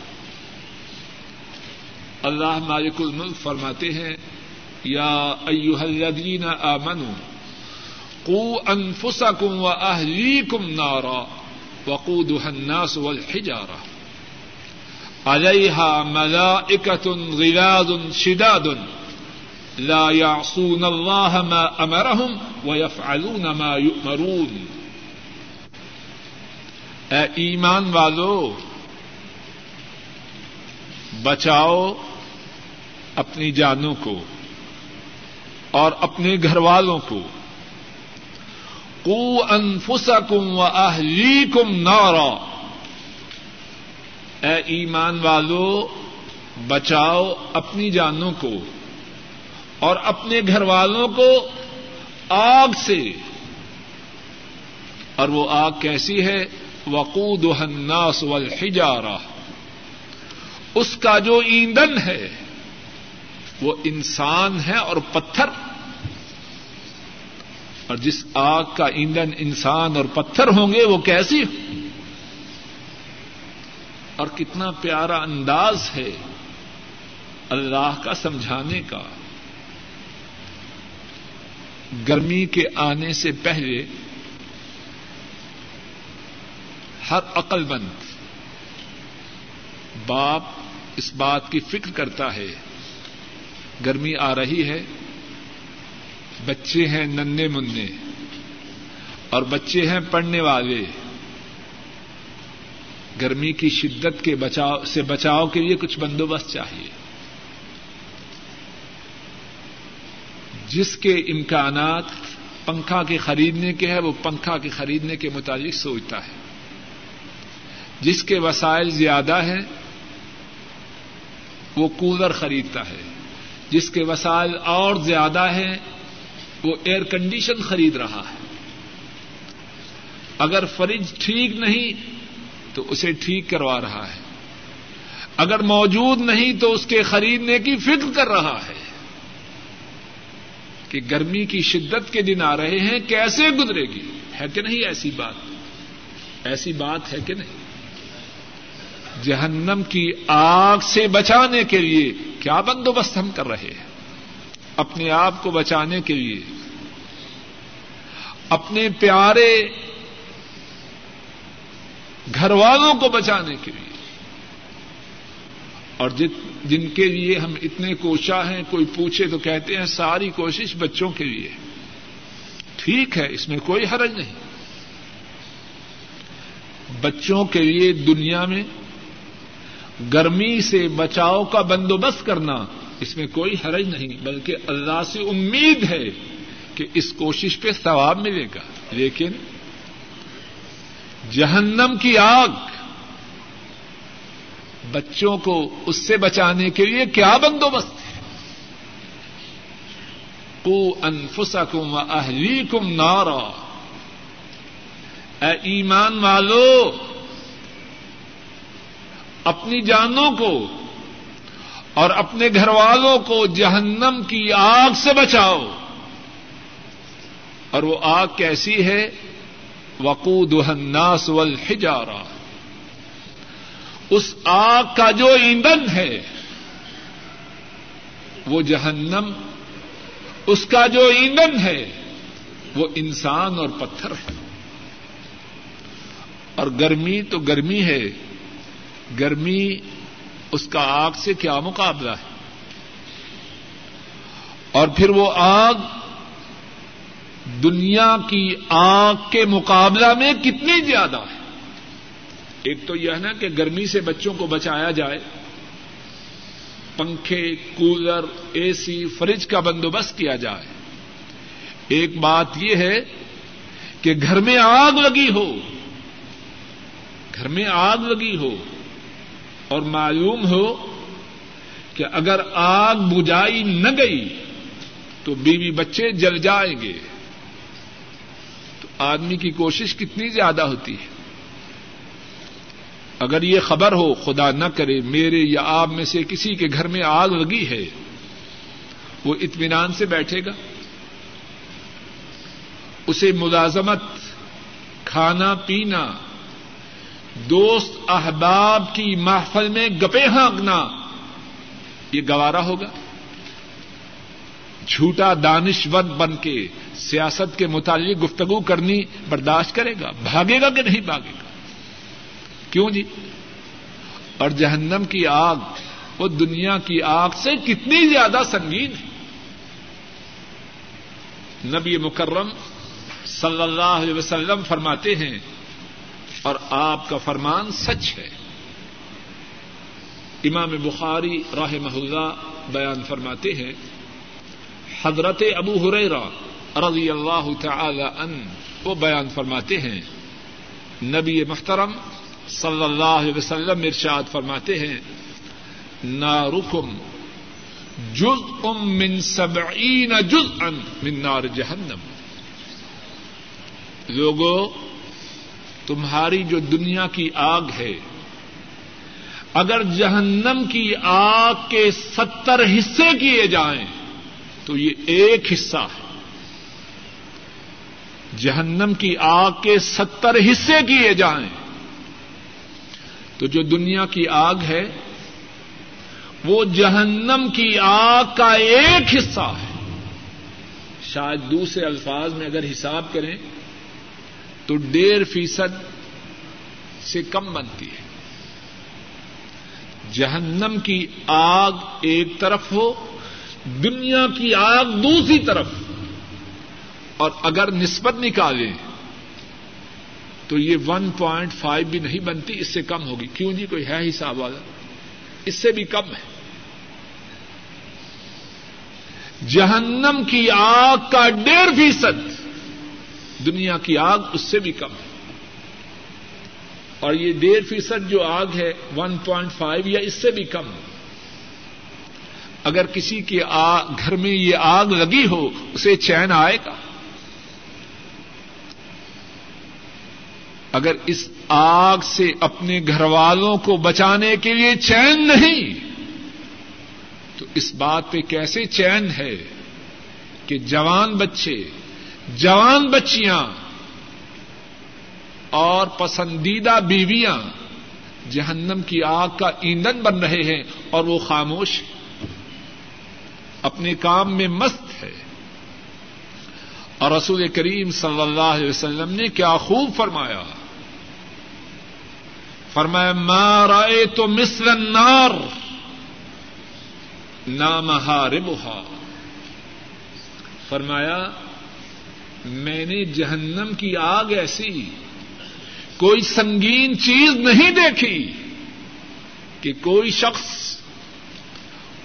اللہ مالک الملک فرماتے ہیں، یا ایوہ الذین آمنوا قو انفسکم و اہلیکم نارا وقودها الناس والحجارہ۔ علیها ملائکة غلاظ شداد، لا يعصون الله ما امرهم ويفعلون ما يؤمرون اے ایمان والو، بچاؤ اپنی جانوں کو اور اپنے گھر والوں کو۔ کو انفسکم و اہلیکم نارا۔ اے ایمان والو، بچاؤ اپنی جانوں کو اور اپنے گھر والوں کو آگ سے۔ اور وہ آگ کیسی ہے؟ وقود الناس والحجارہ اس کا جو ایندھن ہے وہ انسان ہے اور پتھر۔ اور جس آگ کا ایندھن انسان اور پتھر ہوں گے، وہ کیسی؟ اور کتنا پیارا انداز ہے اللہ کا سمجھانے کا۔ گرمی کے آنے سے پہلے ہر عقل مند باپ اس بات کی فکر کرتا ہے گرمی آ رہی ہے، بچے ہیں ننے مننے اور بچے ہیں پڑھنے والے۔ گرمی کی شدت کے بچاؤ، سے بچاؤ کے لیے کچھ بندوبست چاہیے۔ جس کے امکانات پنکھا کے خریدنے کے ہے وہ پنکھا کے خریدنے کے متعلق سوچتا ہے۔ جس کے وسائل زیادہ ہیں، وہ کولر خریدتا ہے۔ جس کے وسائل اور زیادہ ہیں، وہ ایئر کنڈیشن خرید رہا ہے۔ اگر فریج ٹھیک نہیں، تو اسے ٹھیک کروا رہا ہے۔ اگر موجود نہیں، تو اس کے خریدنے کی فکر کر رہا ہے۔ کہ گرمی کی شدت کے دن آ رہے ہیں، کیسے گزرے گی؟ ہے کہ نہیں ایسی بات؟ ایسی بات ہے کہ نہیں؟ جہنم کی آگ سے بچانے کے لیے کیا بندوبست ہم کر رہے ہیں؟ اپنے آپ کو بچانے کے لیے، اپنے پیارے گھر والوں کو بچانے کے لیے۔ اور جن کے لیے ہم اتنے کوشاں ہیں، کوئی پوچھے تو کہتے ہیں ساری کوشش بچوں کے لیے۔ ٹھیک ہے، اس میں کوئی حرج نہیں۔ بچوں کے لیے دنیا میں گرمی سے بچاؤ کا بندوبست کرنا اس میں کوئی حرج نہیں، بلکہ اللہ سے امید ہے کہ اس کوشش پہ ثواب ملے گا۔ لیکن جہنم کی آگ بچوں کو اس سے بچانے کے لیے کیا بندوبست ہے؟ کو انفسکم و اہلی کم نارا۔ اے ایمان والو اپنی جانوں کو اور اپنے گھر والوں کو جہنم کی آگ سے بچاؤ۔ اور وہ آگ کیسی ہے؟ وقود الناس والحجارہ اس آگ کا جو ایندھن ہے، وہ جہنم، اس کا جو ایندھن ہے، وہ انسان اور پتھر ہے۔ اور گرمی تو گرمی ہے۔ گرمی اس کا آگ سے کیا مقابلہ ہے؟ اور پھر وہ آگ دنیا کی آگ کے مقابلہ میں کتنی زیادہ ہے؟ ایک تو یہ ہے نا کہ گرمی سے بچوں کو بچایا جائے، پنکھے، کولر، اے سی، فریج کا بندوبست کیا جائے۔ ایک بات یہ ہے کہ گھر میں آگ لگی ہو، گھر میں آگ لگی ہو اور معلوم ہو کہ اگر آگ بجائی نہ گئی تو بیوی بچے جل جائیں گے۔ تو آدمی کی کوشش کتنی زیادہ ہوتی ہے۔ اگر یہ خبر ہو خدا نہ کرے میرے یا آپ میں سے کسی کے گھر میں آگ لگی ہے، وہ اطمینان سے بیٹھے گا۔ اسے ملازمت، کھانا، پینا دوست احباب کی محفل میں گپے ہانکنا، یہ گوارا ہوگا۔ جھوٹا دانشور بن کے سیاست کے متعلق گفتگو کرنی برداشت کرے گا۔ بھاگے گا کہ نہیں بھاگے گا؟ کیوں جی؟ اور جہنم کی آگ، وہ دنیا کی آگ سے کتنی زیادہ سنگین ہے۔ نبی مکرم صلی اللہ علیہ وسلم فرماتے ہیں اور آپ کا فرمان سچ ہے۔ امام بخاری راہ محلہ بیان فرماتے ہیں، حضرت ابو ہریرا رضی اللہ تعالی ان وہ بیان فرماتے ہیں۔ نبی محترم صلی اللہ علیہ وسلم ارشاد فرماتے ہیں، نارکم جز ام من سبعین جز ان من نار جہنم۔ لوگوں تمہاری جو دنیا کی آگ ہے، اگر جہنم کی آگ کے ستر حصے کیے جائیں، تو یہ ایک حصہ ہے۔ جہنم کی آگ کے ستر حصے کیے جائیں، تو جو دنیا کی آگ ہے، وہ جہنم کی آگ کا ایک حصہ ہے۔ شاید دوسرے الفاظ میں اگر حساب کریں تو ڈیڑھ فیصد سے کم بنتی ہے۔ جہنم کی آگ ایک طرف ہو، دنیا کی آگ دوسری طرف۔ اور اگر نسبت نکالیں تو یہ ون پوائنٹ فائیو بھی نہیں بنتی، اس سے کم ہوگی۔ کیوں جی؟ کوئی ہے حساب والا۔ اس سے بھی کم ہے۔ جہنم کی آگ کا ڈیڑھ فیصد دنیا کی آگ اس سے بھی کم ہے۔ اور یہ ڈیڑھ فیصد جو آگ ہے، ون پوائنٹ فائیو یا اس سے بھی کم۔ اگر کسی کے گھر میں یہ آگ لگی ہو، اسے چین آئے گا۔ اگر اس آگ سے اپنے گھر والوں کو بچانے کے لیے چین نہیں، تو اس بات پہ کیسے چین ہے کہ جوان بچے جوان بچیاں اور پسندیدہ بیویاں جہنم کی آگ کا ایندھن بن رہے ہیں اور وہ خاموش اپنے کام میں مست ہے۔ اور رسول کریم صلی اللہ علیہ وسلم نے کیا خوب فرمایا۔ فرمایا مارائے تو مصر النار نامہا ربہا فرمایا میں نے جہنم کی آگ ایسی کوئی سنگین چیز نہیں دیکھی کہ کوئی شخص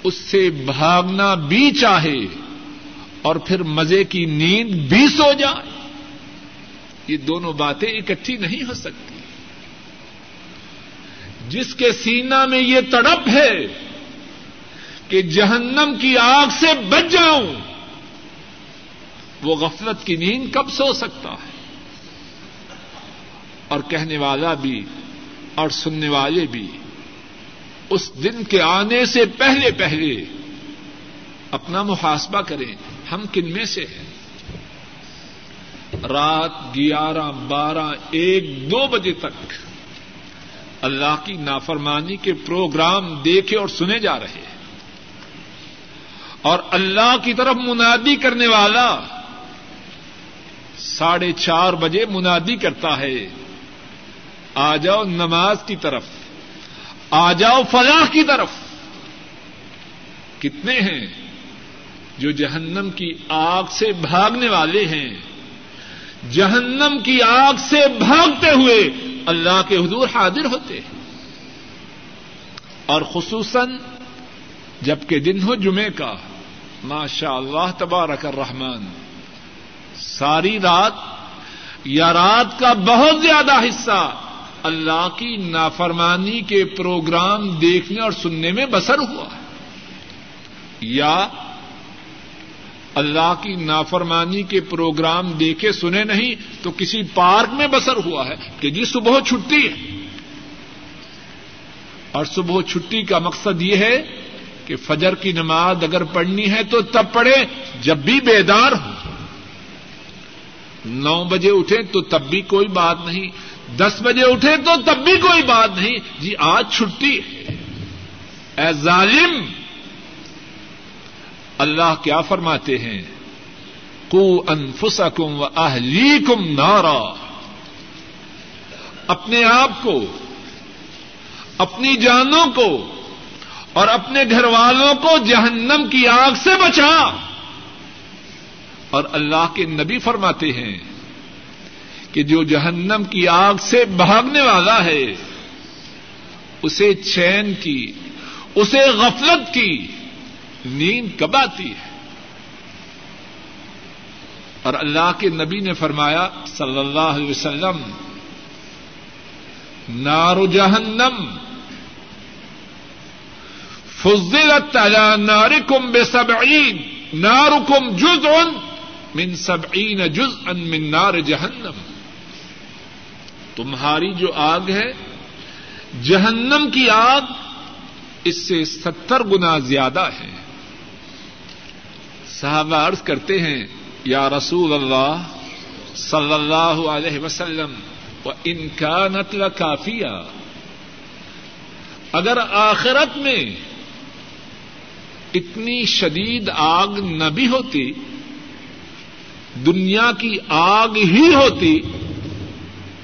اس سے بھاگنا بھی چاہے اور پھر مزے کی نیند بھی سو جائے۔ یہ دونوں باتیں اکٹھی نہیں ہو سکتی۔ جس کے سینا میں یہ تڑپ ہے کہ جہنم کی آگ سے بچ جاؤں وہ غفلت کی نیند کب سو سکتا ہے؟ اور کہنے والا بھی اور سننے والے بھی، اس دن کے آنے سے پہلے پہلے اپنا محاسبہ کریں، ہم کن میں سے ہیں؟ رات گیارہ بارہ ایک دو بجے تک اللہ کی نافرمانی کے پروگرام دیکھے اور سنے جا رہے ہیں۔ اور اللہ کی طرف منادی کرنے والا ساڑھے چار بجے منادی کرتا ہے۔ آ جاؤ نماز کی طرف۔ آ جاؤ فلاح کی طرف۔ کتنے ہیں جو جہنم کی آگ سے بھاگنے والے ہیں۔ جہنم کی آگ سے بھاگتے ہوئے اللہ کے حضور حاضر ہوتے ہیں۔ اور خصوصاً جبکہ دن ہو جمعے کا۔ ماشاء اللہ تبارک الرحمن۔ ساری رات یا رات کا بہت زیادہ حصہ اللہ کی نافرمانی کے پروگرام دیکھنے اور سننے میں بسر ہوا ہے۔ یا اللہ کی نافرمانی کے پروگرام دیکھے سنے نہیں تو کسی پارک میں بسر ہوا ہے کہ جی صبح چھٹی ہے۔ اور صبح چھٹی کا مقصد یہ ہے کہ فجر کی نماز اگر پڑھنی ہے تو تب پڑھے جب بھی بیدار ہو نو بجے اٹھے تو تب بھی کوئی بات نہیں۔ دس بجے اٹھے تو تب بھی کوئی بات نہیں۔ جی آج چھٹی ہے۔ اے ظالم! اللہ کیا فرماتے ہیں؟ کو انفسکم و اہلیکم نارا۔ اپنے آپ کو، اپنی جانوں کو اور اپنے گھر والوں کو جہنم کی آگ سے بچا۔ اور اللہ کے نبی فرماتے ہیں کہ جو جہنم کی آگ سے بھاگنے والا ہے، اسے چین کی، اسے غفلت کی نیند کب آتی ہے؟ اور اللہ کے نبی نے فرمایا صلی اللہ علیہ وسلم، نار جہنم، فضلت على ناركم بسبعين ناركم جزء من سبعين جزءا من نار جہنم۔ تمہاری جو آگ ہے، جہنم کی آگ اس سے ستر گنا زیادہ ہے۔ صحابہ عرض کرتے ہیں، یا رسول اللہ صلی اللہ علیہ وسلم، و ان کا نتل کافیا اگر آخرت میں اتنی شدید آگ نہ بھی ہوتی دنیا کی آگ ہی ہوتی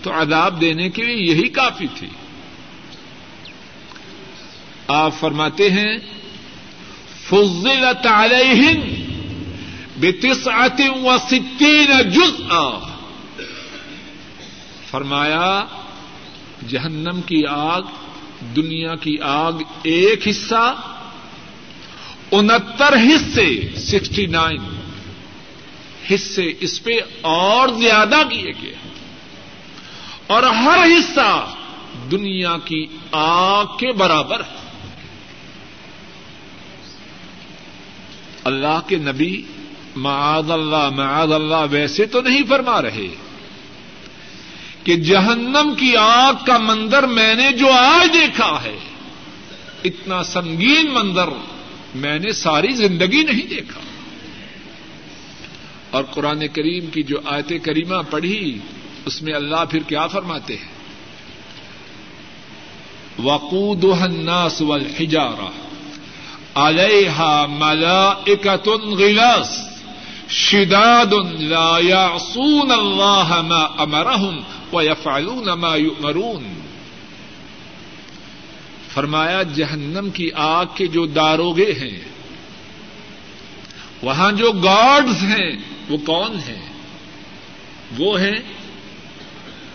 تو عذاب دینے کے لیے یہی کافی تھی۔ آپ فرماتے ہیں، فضلت علیہن بتسعت و ستین جزءا۔ فرمایا، جہنم کی آگ، دنیا کی آگ ایک حصہ، انہتر حصے، سکسٹی نائن۔ حصے اس پہ اور زیادہ کیے گئے اور ہر حصہ دنیا کی آگ کے برابر ہے۔ اللہ کے نبی معاذ اللہ معاذ اللہ ویسے تو نہیں فرما رہے کہ جہنم کی آگ کا منظر میں نے جو آج دیکھا ہے، اتنا سنگین منظر میں نے ساری زندگی نہیں دیکھا۔ اور قرآن کریم کی جو آیت کریمہ پڑھی، اس میں اللہ پھر کیا فرماتے ہیں؟ وقود الناس والحجارہ علیہا ملائکۃ غلاس شداد لا يعصون اللہ ما امرهم ويفعلون ما يؤمرون۔ فرمایا، جہنم کی آگ کے جو داروگے ہیں، وہاں جو گارڈز ہیں وہ کون ہیں وہ ہیں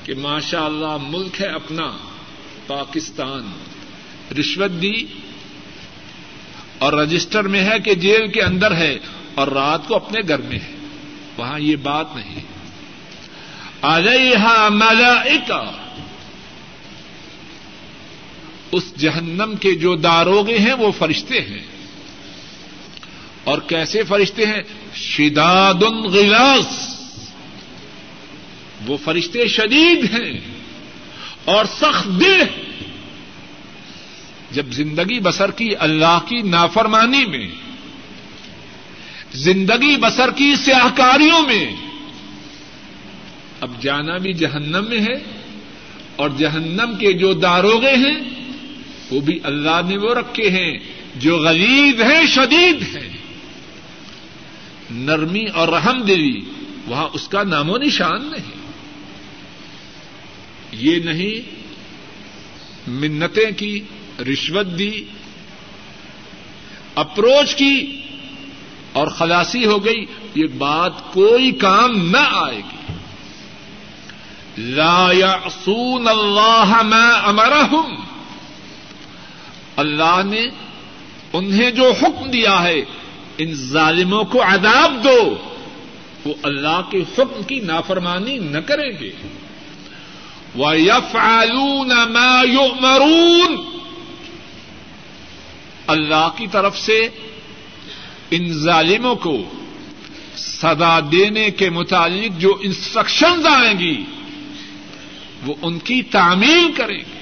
کہ ماشاء اللہ ملک ہے اپنا، پاکستان۔ رشوت دی اور رجسٹر میں ہے کہ جیل کے اندر ہے اور رات کو اپنے گھر میں ہے۔ وہاں یہ بات نہیں۔ آلیہ ملائکہ۔ اس جہنم کے جو داروگے ہیں وہ فرشتے ہیں۔ اور کیسے فرشتے ہیں؟ شداد غلاس وہ فرشتے شدید ہیں اور سخت دل جب زندگی بسر کی اللہ کی نافرمانی میں، زندگی بسر کی سیاہکاریوں میں، اب جانا بھی جہنم میں ہے اور جہنم کے جو داروگے ہیں، وہ بھی اللہ نے وہ رکھے ہیں جو غریب ہیں، شدید ہیں۔ نرمی اور رحم دلی وہاں اس کا نام و نشان نہیں۔ یہ نہیں، منتیں کی، رشوت دی، اپروچ کی اور خلاصی ہو گئی۔ یہ بات کوئی کام نہ آئے گی۔ لا يعصون اللہ ما امرهم اللہ نے انہیں جو حکم دیا ہے ان ظالموں کو عذاب دو، وہ اللہ کے حکم کی نافرمانی نہ کریں گے۔ وَيَفْعَلُونَ مَا يُؤْمَرُونَ۔ اللہ کی طرف سے ان ظالموں کو سزا دینے کے متعلق جو انسٹرکشنز آئیں گی، وہ ان کی تعمیل کریں گے۔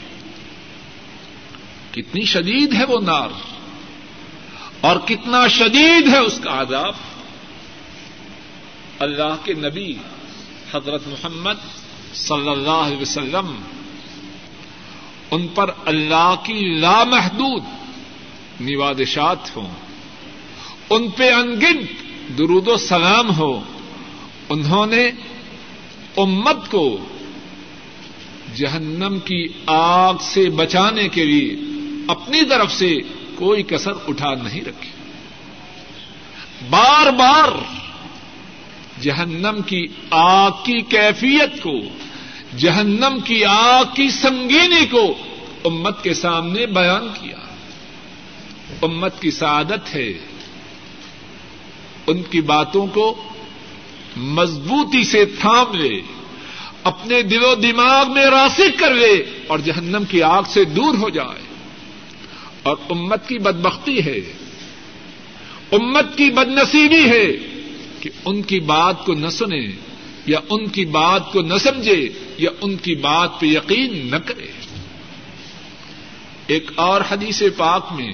کتنی شدید ہے وہ نار۔ اور کتنا شدید ہے اس کا عذاب اللہ کے نبی حضرت محمد صلی اللہ علیہ وسلم ان پر اللہ کی لامحدود نوادشات ہوں، ان پہ انگنت درود و سلام ہو، انہوں نے امت کو جہنم کی آگ سے بچانے کے لیے اپنی طرف سے کوئی کسر اٹھا نہیں رکھی۔ بار بار جہنم کی آگ کی کیفیت کو، جہنم کی آگ کی سنگینی کو امت کے سامنے بیان کیا۔ امت کی سعادت ہے۔ ان کی باتوں کو مضبوطی سے تھام لے، اپنے دل و دماغ میں راسک کر لے اور جہنم کی آگ سے دور ہو جائے۔ اور امت کی بدبختی ہے۔ امت کی بدنصیبی ہے کہ ان کی بات کو نہ سنے یا ان کی بات کو نہ سمجھے یا ان کی بات پہ یقین نہ کرے۔ ایک اور حدیث پاک میں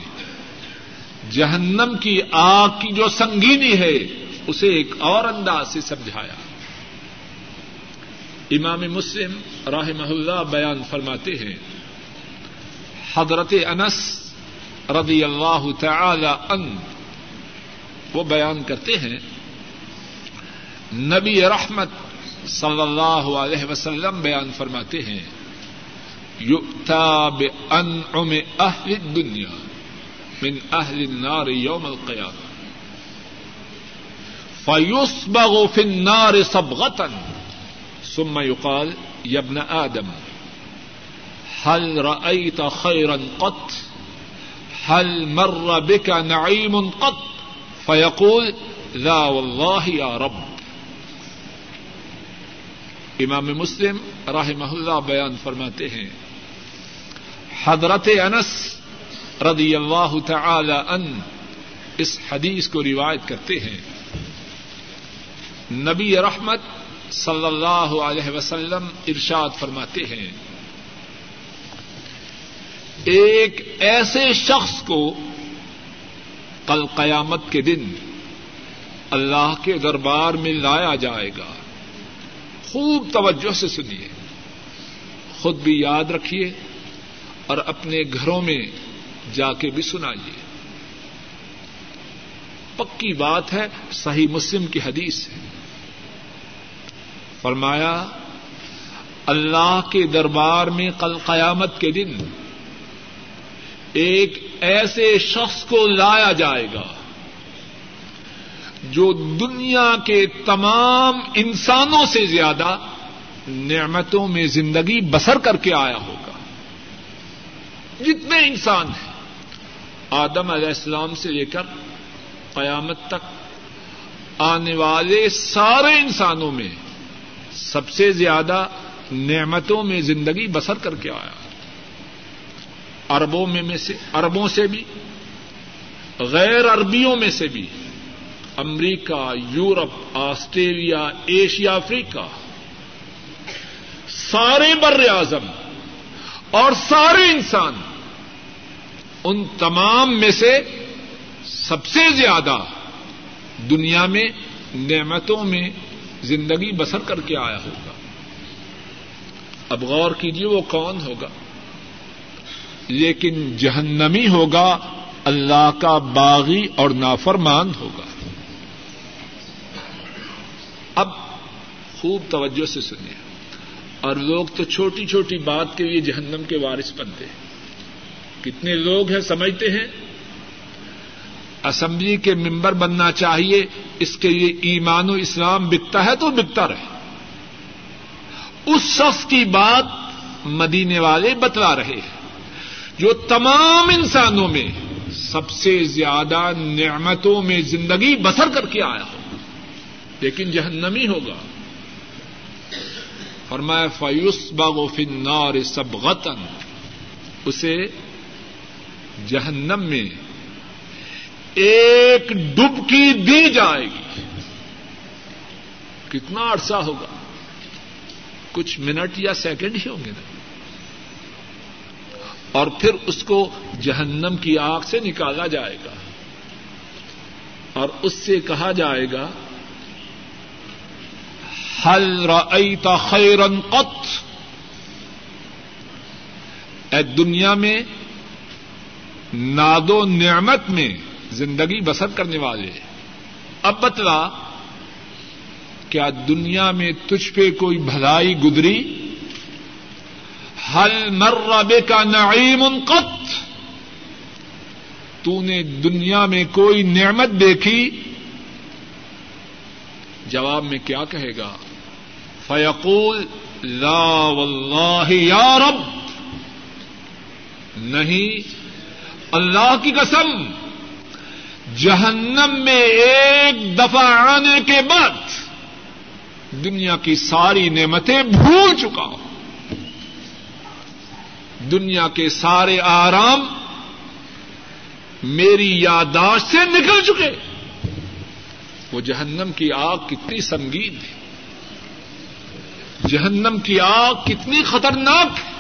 جہنم کی آگ کی جو سنگینی ہے اسے ایک اور انداز سے سمجھایا۔ امام مسلم راہ اللہ بیان فرماتے ہیں، حضرت انس رضی اللہ تعالی ان وہ بیان کرتے ہیں، نبی رحمت صلی اللہ علیہ وسلم بیان فرماتے ہیں یؤتا بانعم اہل الدنیا من اہل النار یوم القیامہ، فیصبغ فی النار صبغتا، ثم يقال یا ابن آدم، هل رأيت خيرا قط؟ هل مر بك نعيم قط؟ فيقول، لا والله يا رب. امام مسلم رحمہ اللہ بیان فرماتے ہیں، حضرت انس رضی اللہ تعالی ان اس حدیث کو روایت کرتے ہیں۔ نبی رحمت صلی اللہ علیہ وسلم ارشاد فرماتے ہیں ایک ایسے شخص کو کل قیامت کے دن اللہ کے دربار میں لایا جائے گا۔ خوب توجہ سے سنیے۔ خود بھی یاد رکھیے اور اپنے گھروں میں جا کے بھی سنائیے۔ پکی بات ہے، صحیح مسلم کی حدیث ہے۔ فرمایا، اللہ کے دربار میں کل قیامت کے دن ایک ایسے شخص کو لایا جائے گا جو دنیا کے تمام انسانوں سے زیادہ نعمتوں میں زندگی بسر کر کے آیا ہوگا۔ جتنے انسان ہیں۔ آدم علیہ السلام سے لے کر قیامت تک آنے والے سارے انسانوں میں سب سے زیادہ نعمتوں میں زندگی بسر کر کے آیا۔ اربوں میں سے اربوں سے بھی، غیر عربیوں میں سے بھی، امریکہ، یورپ، آسٹریلیا، ایشیا، افریقہ، سارے بر اعظم اور سارے انسان، ان تمام میں سے سب سے زیادہ دنیا میں نعمتوں میں زندگی بسر کر کے آیا ہوگا۔ اب غور کیجیے وہ کون ہوگا۔ لیکن جہنمی ہوگا، اللہ کا باغی اور نافرمان ہوگا۔ اب خوب توجہ سے سنیے۔ اور لوگ تو چھوٹی چھوٹی بات کے لیے جہنم کے وارث بنتے ہیں۔ کتنے لوگ ہیں سمجھتے ہیں؟ اسمبلی کے ممبر بننا چاہیے، اس کے لیے ایمان و اسلام بکتا ہے تو بکتا رہے۔ اس شخص کی بات مدینے والے بتلا رہے ہیں۔ جو تمام انسانوں میں سب سے زیادہ نعمتوں میں زندگی بسر کر کے آیا ہوگا لیکن جہنمی ہوگا۔ فرمایا فیوس باغ فنار سب غتن اسے جہنم میں ایک ڈبکی دی جائے گی۔ کتنا عرصہ ہوگا؟ کچھ منٹ یا سیکنڈ ہی ہوں گے نا۔ اور پھر اس کو جہنم کی آگ سے نکالا جائے گا۔ اور اس سے کہا جائے گا حل رأیت خیرن قط؟ اے دنیا میں ناد و نعمت میں زندگی بسر کرنے والے، اب بتلا، کیا دنیا میں تجھ پہ کوئی بھلائی گزری؟ حل مربے کا نعیم قط؟ تو نے دنیا میں کوئی نعمت دیکھی؟ جواب میں کیا کہے گا؟ فیقول، لا واللہ یا رب! نہیں، اللہ کی قسم، جہنم میں ایک دفعہ آنے کے بعد دنیا کی ساری نعمتیں بھول چکا ہوں۔ دنیا کے سارے آرام میری یاداشت سے نکل چکے۔ وہ جہنم کی آگ کتنی سنگین ہے جہنم کی آگ کتنی خطرناک ہے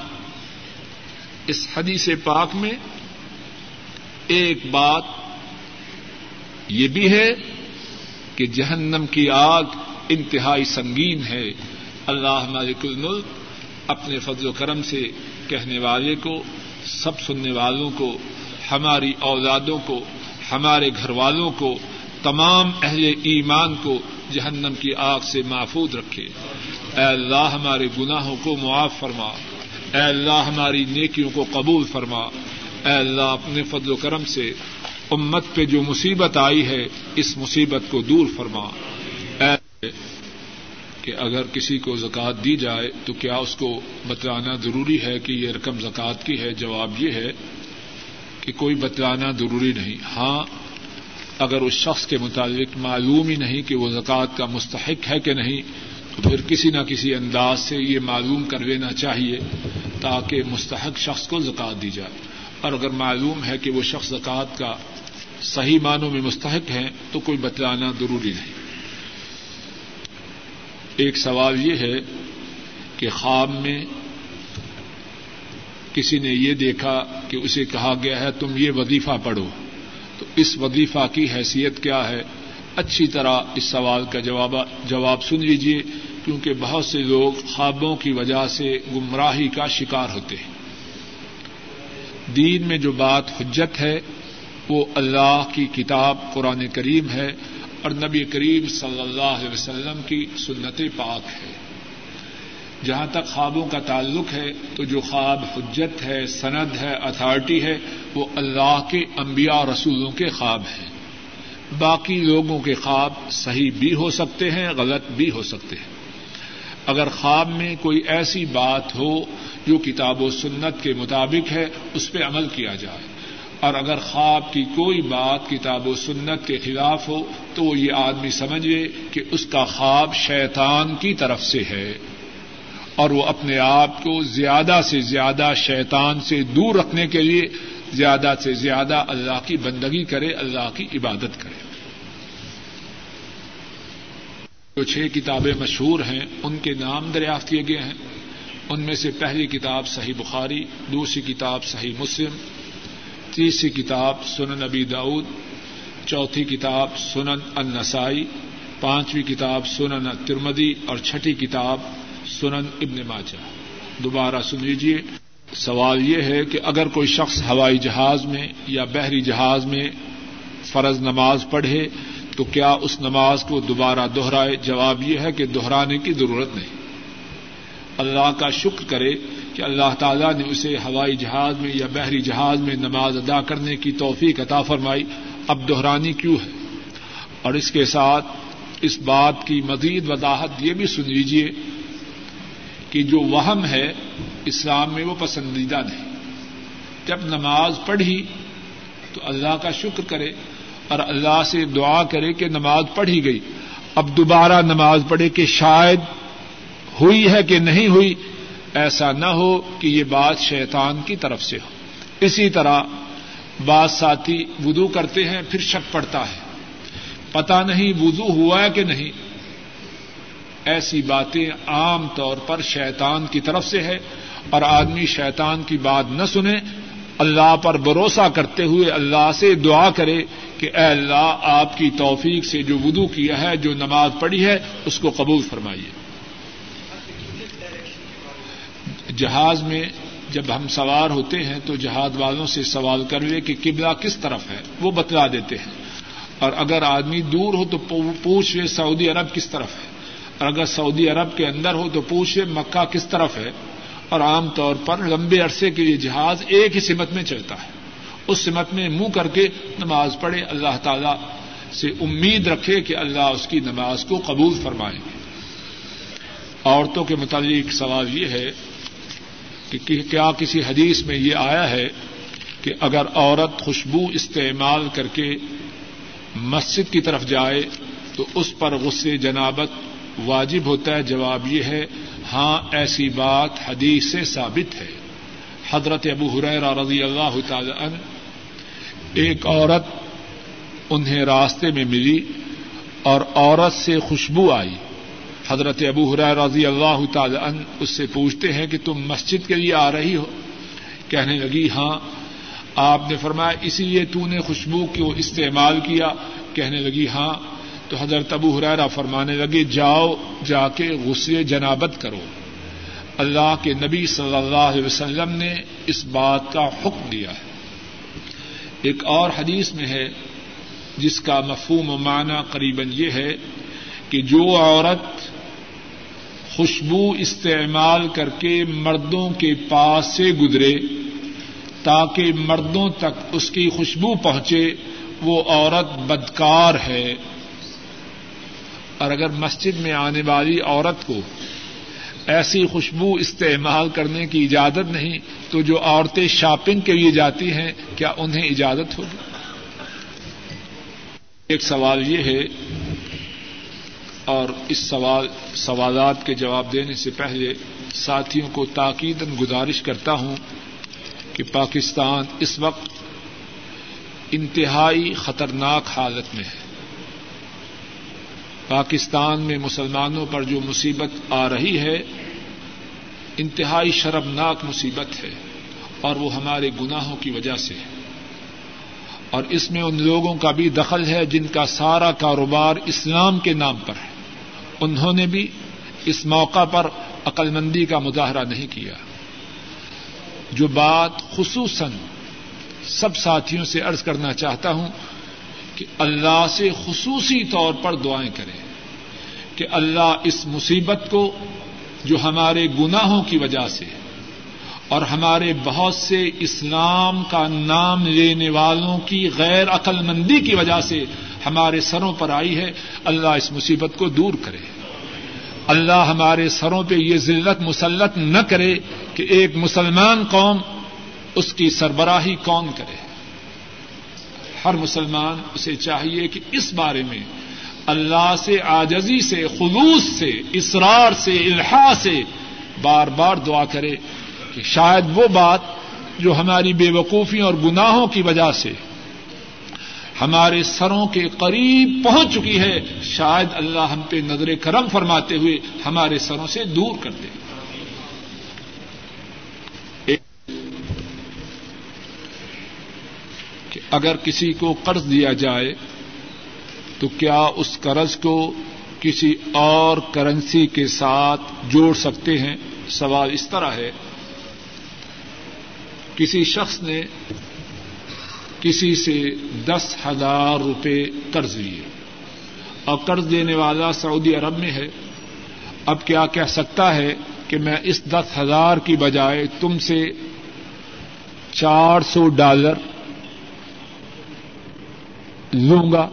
اس حدیث پاک میں ایک بات یہ بھی ہے کہ جہنم کی آگ انتہائی سنگین ہے۔ اللہ مالک الملک اپنے فضل و کرم سے کہنے والے کو، سب سننے والوں کو، ہماری اولادوں کو، ہمارے گھر والوں کو، تمام اہل ایمان کو جہنم کی آگ سے محفوظ رکھے۔ اے اللہ ہمارے گناہوں کو معاف فرما۔ اے اللہ ہماری نیکیوں کو قبول فرما۔ اے اللہ اپنے فضل و کرم سے امت پہ جو مصیبت آئی ہے، اس مصیبت کو دور فرما۔ اے کہ اگر کسی کو زکوٰۃ دی جائے تو کیا اس کو بتلانا ضروری ہے کہ یہ رقم زکوٰۃ کی ہے؟ جواب یہ ہے کہ کوئی بتلانا ضروری نہیں۔ ہاں اگر اس شخص کے متعلق معلوم ہی نہیں کہ وہ زکوٰۃ کا مستحق ہے کہ نہیں، تو پھر کسی نہ کسی انداز سے یہ معلوم کر لینا چاہیے تاکہ مستحق شخص کو زکوٰۃ دی جائے۔ اور اگر معلوم ہے کہ وہ شخص زکوٰۃ کا صحیح معنوں میں مستحق ہے تو کوئی بتلانا ضروری نہیں۔ ایک سوال یہ ہے کہ خواب میں کسی نے یہ دیکھا کہ اسے کہا گیا ہے، تم یہ وظیفہ پڑھو۔ تو اس وظیفہ کی حیثیت کیا ہے؟ اچھی طرح اس سوال کا جواب جواب سن لیجیے کیونکہ بہت سے لوگ خوابوں کی وجہ سے گمراہی کا شکار ہوتے ہیں۔ دین میں جو بات حجت ہے، وہ اللہ کی کتاب قرآن کریم ہے۔ اور نبی کریم صلی اللہ علیہ وسلم کی سنت پاک ہے۔ جہاں تک خوابوں کا تعلق ہے، تو جو خواب حجت ہے، سند ہے اتارٹی ہے، وہ اللہ کے انبیاء رسولوں کے خواب ہیں۔ باقی لوگوں کے خواب صحیح بھی ہو سکتے ہیں، غلط بھی ہو سکتے ہیں۔ اگر خواب میں کوئی ایسی بات ہو جو کتاب و سنت کے مطابق ہے، اس پہ عمل کیا جائے۔ اور اگر خواب کی کوئی بات کتاب و سنت کے خلاف ہو، تو وہ یہ آدمی سمجھے کہ اس کا خواب شیطان کی طرف سے ہے۔ اور وہ اپنے آپ کو زیادہ سے زیادہ شیطان سے دور رکھنے کے لیے زیادہ سے زیادہ اللہ کی بندگی کرے، اللہ کی عبادت کرے۔ جو چھ کتابیں مشہور ہیں، ان کے نام دریافت کیے گئے ہیں۔ ان میں سے پہلی کتاب صحیح بخاری، دوسری کتاب صحیح مسلم تیسری کتاب سنن نبی داود، چوتھی کتاب سنن النسائی، پانچویں کتاب سنن ترمدی اور چھٹی کتاب سنن ابن ماجہ۔ دوبارہ سن لیجیے سوال یہ ہے کہ اگر کوئی شخص ہوائی جہاز میں یا بحری جہاز میں فرض نماز پڑھے، تو کیا اس نماز کو دوبارہ دوہرائے جواب یہ ہے کہ دوہرانے کی ضرورت نہیں۔ اللہ کا شکر کرے کہ اللہ تعالیٰ نے اسے ہوائی جہاز میں یا بحری جہاز میں نماز ادا کرنے کی توفیق عطا فرمائی۔ اب دہرانی کیوں ہے؟ اور اس کے ساتھ اس بات کی مزید وضاحت یہ بھی سن لیجیے کہ جو وہم ہے اسلام میں وہ پسندیدہ نہیں۔ جب نماز پڑھی تو اللہ کا شکر کرے اور اللہ سے دعا کرے کہ نماز پڑھی گئی۔ اب دوبارہ نماز پڑھے کہ شاید ہوئی ہے کہ نہیں ہوئی ایسا نہ ہو کہ یہ بات شیطان کی طرف سے ہو۔ اسی طرح بعض ساتھی وضو کرتے ہیں، پھر شک پڑتا ہے۔ پتا نہیں وضو ہوا ہے کہ نہیں۔ ایسی باتیں عام طور پر شیطان کی طرف سے ہے اور آدمی شیطان کی بات نہ سنے۔ اللہ پر بھروسہ کرتے ہوئے اللہ سے دعا کرے کہ اے اللہ، آپ کی توفیق سے جو ودو کیا ہے، جو نماز پڑھی ہے، اس کو قبول فرمائیے۔ جہاز میں جب ہم سوار ہوتے ہیں تو جہاز والوں سے سوال کر لے کہ قبلہ کس طرف ہے؟ وہ بتلا دیتے ہیں۔ اور اگر آدمی دور ہو تو پوچھ لے سعودی عرب کس طرف ہے؟ اور اگر سعودی عرب کے اندر ہو تو پوچھ لے مکہ کس طرف ہے؟ اور عام طور پر لمبے عرصے کے لیے جہاز ایک ہی سمت میں چلتا ہے۔ اس سمت میں منہ کر کے نماز پڑھے، اللہ تعالی سے امید رکھے کہ اللہ اس کی نماز کو قبول فرمائے۔ عورتوں کے متعلق سوال یہ ہے کہ کیا کسی حدیث میں یہ آیا ہے کہ اگر عورت خوشبو استعمال کر کے مسجد کی طرف جائے تو اس پر غصے جنابت واجب ہوتا ہے؟ جواب یہ ہے ہاں ایسی بات حدیث سے ثابت ہے۔ حضرت ابو حریر رضی اللہ تعالی عنہ ایک عورت انہیں راستے میں ملی اور عورت سے خوشبو آئی۔ حضرت ابو حرا رضی اللہ تعالی عنہ اس سے پوچھتے ہیں کہ تم مسجد کے لیے آ رہی ہو؟ کہنے لگی ہاں۔ آپ نے فرمایا اسی لیے تو نے خوشبو کو استعمال کیا۔ کہنے لگی ہاں۔ تو حضرت ابو حرارا فرمانے لگے، جاؤ، جا کے غسل جنابت کرو۔ اللہ کے نبی صلی اللہ علیہ وسلم نے اس بات کا حکم دیا ہے۔ ایک اور حدیث میں ہے، جس کا مفہوم و معنی قریب یہ ہے کہ جو عورت خوشبو استعمال کر کے مردوں کے پاس سے گزرے، تاکہ مردوں تک اس کی خوشبو پہنچے، وہ عورت بدکار ہے۔ اور اگر مسجد میں آنے والی عورت کو ایسی خوشبو استعمال کرنے کی اجازت نہیں، تو جو عورتیں شاپنگ کے لیے جاتی ہیں، کیا انہیں اجازت ہوگی؟ ایک سوال یہ ہے اور اس سوال سوالات کے جواب دینے سے پہلے ساتھیوں کو تاکید گزارش کرتا ہوں کہ پاکستان اس وقت انتہائی خطرناک حالت میں ہے۔ پاکستان میں مسلمانوں پر جو مصیبت آ رہی ہے، انتہائی شرمناک مصیبت ہے اور وہ ہمارے گناہوں کی وجہ سے ہے۔ اور اس میں ان لوگوں کا بھی دخل ہے جن کا سارا کاروبار اسلام کے نام پر ہے۔ انہوں نے بھی اس موقع پر عقلمندی کا مظاہرہ نہیں کیا۔ جو بات خصوصاً سب ساتھیوں سے عرض کرنا چاہتا ہوں کہ اللہ سے خصوصی طور پر دعائیں کریں کہ اللہ اس مصیبت کو جو ہمارے گناہوں کی وجہ سے اور ہمارے بہت سے اسلام کا نام لینے والوں کی غیر عقل مندی کی وجہ سے ہمارے سروں پر آئی ہے، اللہ اس مصیبت کو دور کرے۔ اللہ ہمارے سروں پہ یہ ذلت مسلط نہ کرے کہ ایک مسلمان قوم اس کی سربراہی کون کرے۔ ہر مسلمان اسے چاہیے کہ اس بارے میں اللہ سے آجزی سے، خلوص سے اسرار سے الحا سے بار بار دعا کرے کہ شاید وہ بات جو ہماری بے وقوفی اور گناہوں کی وجہ سے ہمارے سروں کے قریب پہنچ چکی ہے۔ شاید اللہ ہم پہ نظر کرم فرماتے ہوئے ہمارے سروں سے دور کر دے۔ کہ اگر کسی کو قرض دیا جائے، تو کیا اس قرض کو کسی اور کرنسی کے ساتھ جوڑ سکتے ہیں؟ سوال اس طرح ہے۔ کسی شخص نے کسی سے دس ہزار روپے قرض لیے۔ اور قرض دینے والا سعودی عرب میں ہے۔ اب کیا کہہ سکتا ہے کہ میں اس دس ہزار کی بجائے تم سے چار سو ڈالر لوں گا؟